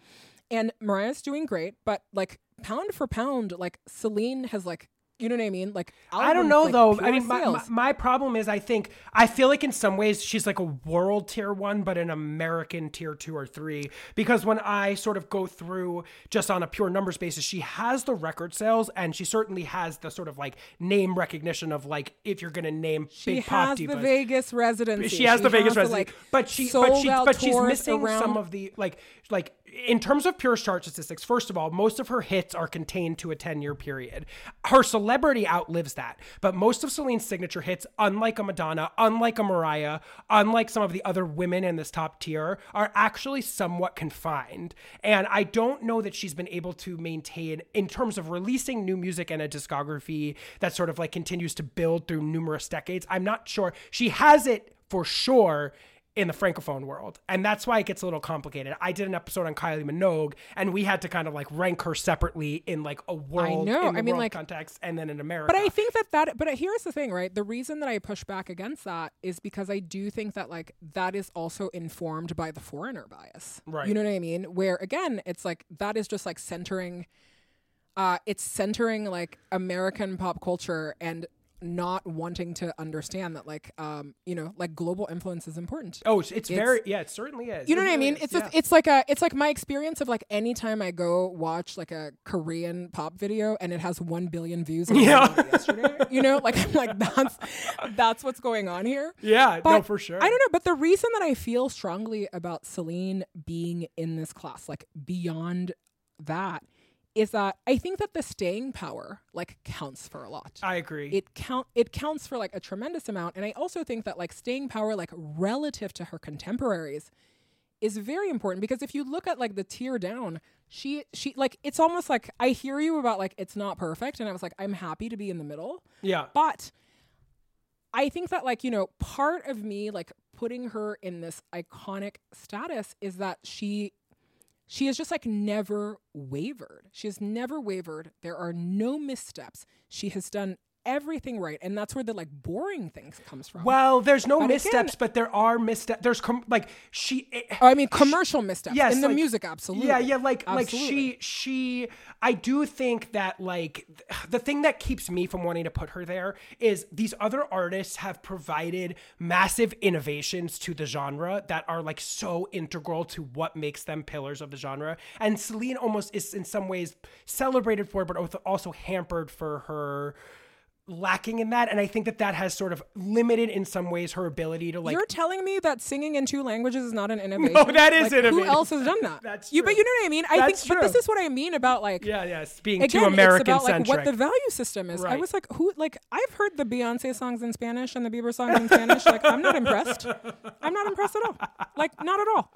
and mariah's doing great but like pound for pound like celine has like you know what i mean like I don't know like, though. I mean, my, my, my problem is I think I feel like in some ways she's like a world tier one, but an American tier two or three. Because when I sort of go through just on a pure numbers basis, she has the record sales and she certainly has the sort of like name recognition of like if you're gonna name she big pop has divas. the Vegas residency. she has the Vegas residency, like, but she, but she, but she's missing around- some of the like, like in terms of pure chart statistics. First of all, most of her hits are contained to a ten-year period. Her celebrity outlives that, but most of Celine's signature hits, unlike a Madonna, unlike a Mariah, unlike some of the other women in this top tier, are actually somewhat confined. And I don't know that she's been able to maintain in terms of releasing new music and a discography that sort of like continues to build through numerous decades. I'm not sure she has it for sure in the francophone world and that's why it gets a little complicated i did an episode on kylie minogue and we had to kind of like rank her separately in like a world i know. in I mean, like- context and then in america But I think that that, but here's the thing, right? The reason that I push back against that is because I do think that like that is also informed by the foreigner bias. Right. You know what I mean? Where again, it's like that is just like centering, uh, it's centering like American pop culture and not wanting to understand that like, um, you know, like global influence is important. oh it's, it's very yeah it certainly is You know It what I mean? is, It's yeah. just, it's like a it's like my experience of like anytime I go watch like a Korean pop video and it has one billion views. Yeah. yesterday, you know, like I'm like that's that's what's going on here. yeah But no for sure I don't know, but the reason that I feel strongly about Celine being in this class, like beyond that, is that I think that the staying power like counts for a lot. I agree. It count it counts for like a tremendous amount and i also think that like staying power like relative to her contemporaries is very important because if you look at like the tear down she she like it's almost like i hear you about like it's not perfect and i was like i'm happy to be in the middle. Yeah. But i think that like you know part of me like putting her in this iconic status is that she she has just like never wavered. She has never wavered. There are no missteps. She has done everything right, and that's where the like boring things comes from. well there's no But missteps again- but there are missteps there's com- like she it- oh, I mean commercial missteps yes, in the like- music, absolutely. Yeah, yeah, like Absolutely. like she she I do think that like the thing that keeps me from wanting to put her there is these other artists have provided massive innovations to the genre that are like so integral to what makes them pillars of the genre. And Celine almost is in some ways celebrated for but also hampered for her lacking in that, and I think that that has sort of limited in some ways her ability to like. You're telling me that singing in two languages is not an innovation? No, that is Like, Who else has done that? That's you, but you know what I mean. I That's think, but this is what I mean about like yeah, yes, being again, too American it's about like centric. what the value system is. I was like, who? Like, I've heard the Beyonce songs in Spanish and the Bieber songs in Spanish. Like, I'm not impressed. I'm not impressed at all. Like, not at all.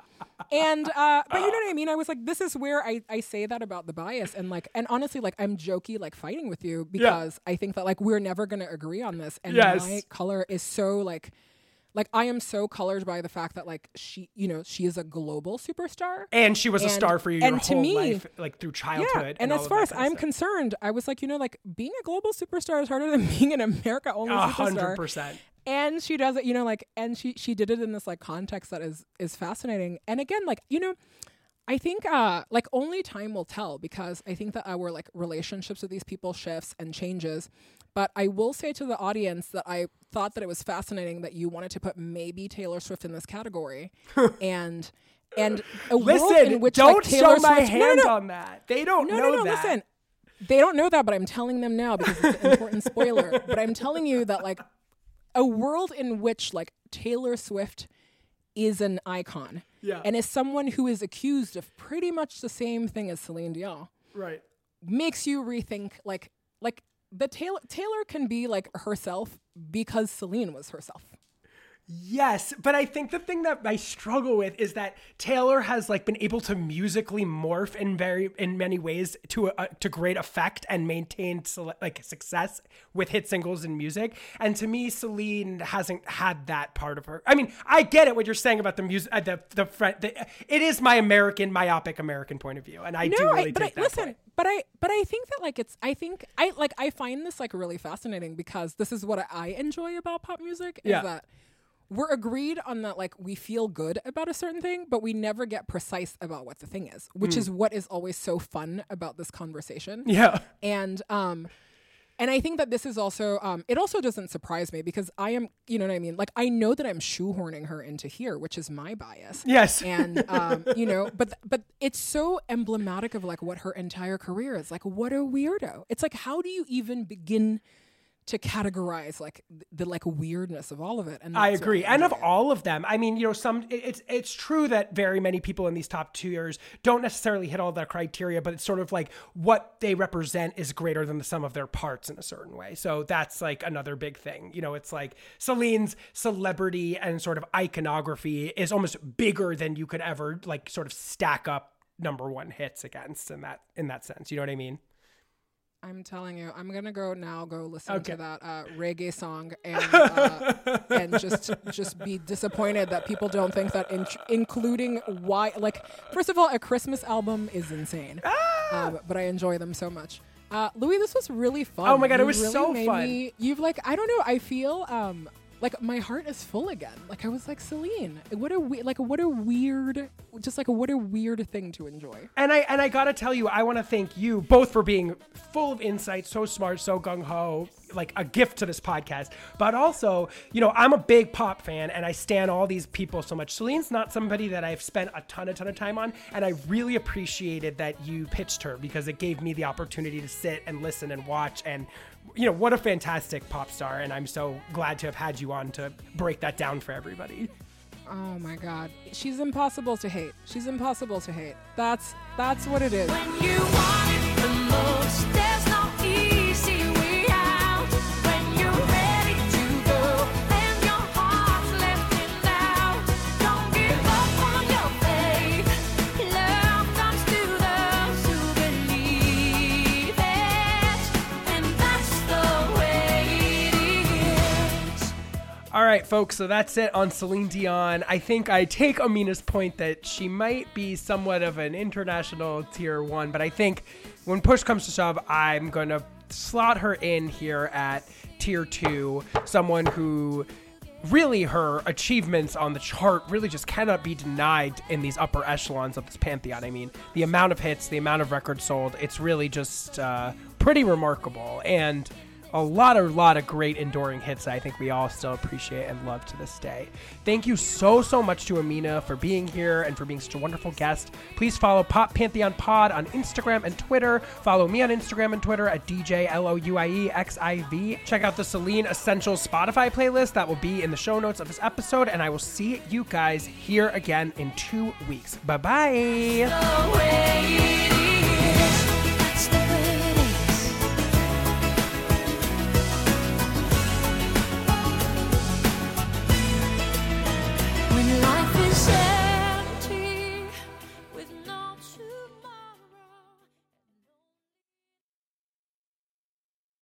And uh, but you know what I mean. I was like, this is where I I say that about the bias and like, and honestly, like, I'm jokey, like fighting with you because I think that like we're never gonna agree on this. And Yes. my color is so like. Like I am so colored by the fact that like she, you know, she is a global superstar. and she was a star for you your and to whole me- life, like through childhood. Yeah, and, all as far as I'm stuff. concerned, I was like, you know, like being a global superstar is harder than being an America only superstar. hundred percent. And she does it, you know, like, and she she did it in this like context that is is fascinating. And again, like, you know, I think uh like only time will tell because I think that our like relationships with these people shifts and changes. But I will say to the audience that I thought that it was fascinating that you wanted to put maybe Taylor Swift in this category, and and a world Listen, in which don't like, Taylor show my Swift, No, no, hand no. on that. They don't No, know no, no, that. listen. They don't know that, but I'm telling them now because it's an important spoiler. But I'm telling you that like a world in which like Taylor Swift is an icon Yeah. and is someone who is accused of pretty much the same thing as Celine Dion Right. makes you rethink like like the Taylor Taylor can be like herself because Celine was herself. Yes, but I think the thing that I struggle with is that Taylor has like been able to musically morph in very in many ways to a, to great effect and maintain like success with hit singles and music. And to me, Celine hasn't had that part of her. I mean, I get it what you're saying about the music, uh, the the, fr- the it is my American myopic American point of view, and I do really I, but I, that listen, point. but I, but I think that like it's, I think I like I find this like really fascinating because this is what I enjoy about pop music is Yeah. that we're agreed on that like we feel good about a certain thing, but we never get precise about what the thing is, which is what is always so fun about this conversation. Mm. Yeah. And um and I think that this is also um it also doesn't surprise me because I am you know what I mean? Like I know that I'm shoehorning her into here, which is my bias. Yes. And um, you know, but but it's so emblematic of like what her entire career is. Like what a weirdo. It's like how do you even begin to categorize like the like weirdness of all of it? And I agree, and of all of them, I mean, you know, some it- it's it's true that very many people in these top tiers don't necessarily hit all the criteria, but it's sort of like what they represent is greater than the sum of their parts in a certain way. So that's like another big thing. You know, it's like Celine's celebrity and sort of iconography is almost bigger than you could ever like sort of stack up number one hits against in that in that sense. You know what I mean? I'm telling you, I'm gonna go now. Go listen Okay. to that uh, reggae song and uh, and just just be disappointed that people don't think that in- including why like first of all a Christmas album is insane, Ah! um, but I enjoy them so much. Uh, Louis, this was really fun. Oh my God, it was really so fun. me- you've like I don't know. I feel um like my heart is full again. Like I was like Celine. What a we- like what a weird just like what a weird thing to enjoy. And I and I gotta tell you, I want to thank you both for being full of insight, so smart, so gung ho, like a gift to this podcast. But also, you know, I'm a big pop fan, and I stand all these people so much. Celine's not somebody that I've spent a ton, a ton of time on, and I really appreciated that you pitched her because it gave me the opportunity to sit and listen and watch and. You know, what a fantastic pop star, and I'm so glad to have had you on to break that down for everybody. Oh my god. She's impossible to hate. She's impossible to hate. That's that's what it is. Right, folks, so that's it on Celine Dion. I think I take Amina's point that she might be somewhat of an international tier one, but I think when push comes to shove, I'm going to slot her in here at tier two, someone who really her achievements on the chart really just cannot be denied in these upper echelons of this pantheon. I mean, the amount of hits, the amount of records sold, it's really just uh, pretty remarkable. And a lot of lot of great enduring hits that I think we all still appreciate and love to this day. Thank you so so much to Amina for being here and for being such a wonderful guest. Please follow Pop Pantheon Pod on Instagram and Twitter. Follow me on Instagram and Twitter at DJ L O U I E X I V. Check out the Celine Essentials Spotify playlist that will be in the show notes of this episode, and I will see you guys here again in two weeks. Bye bye.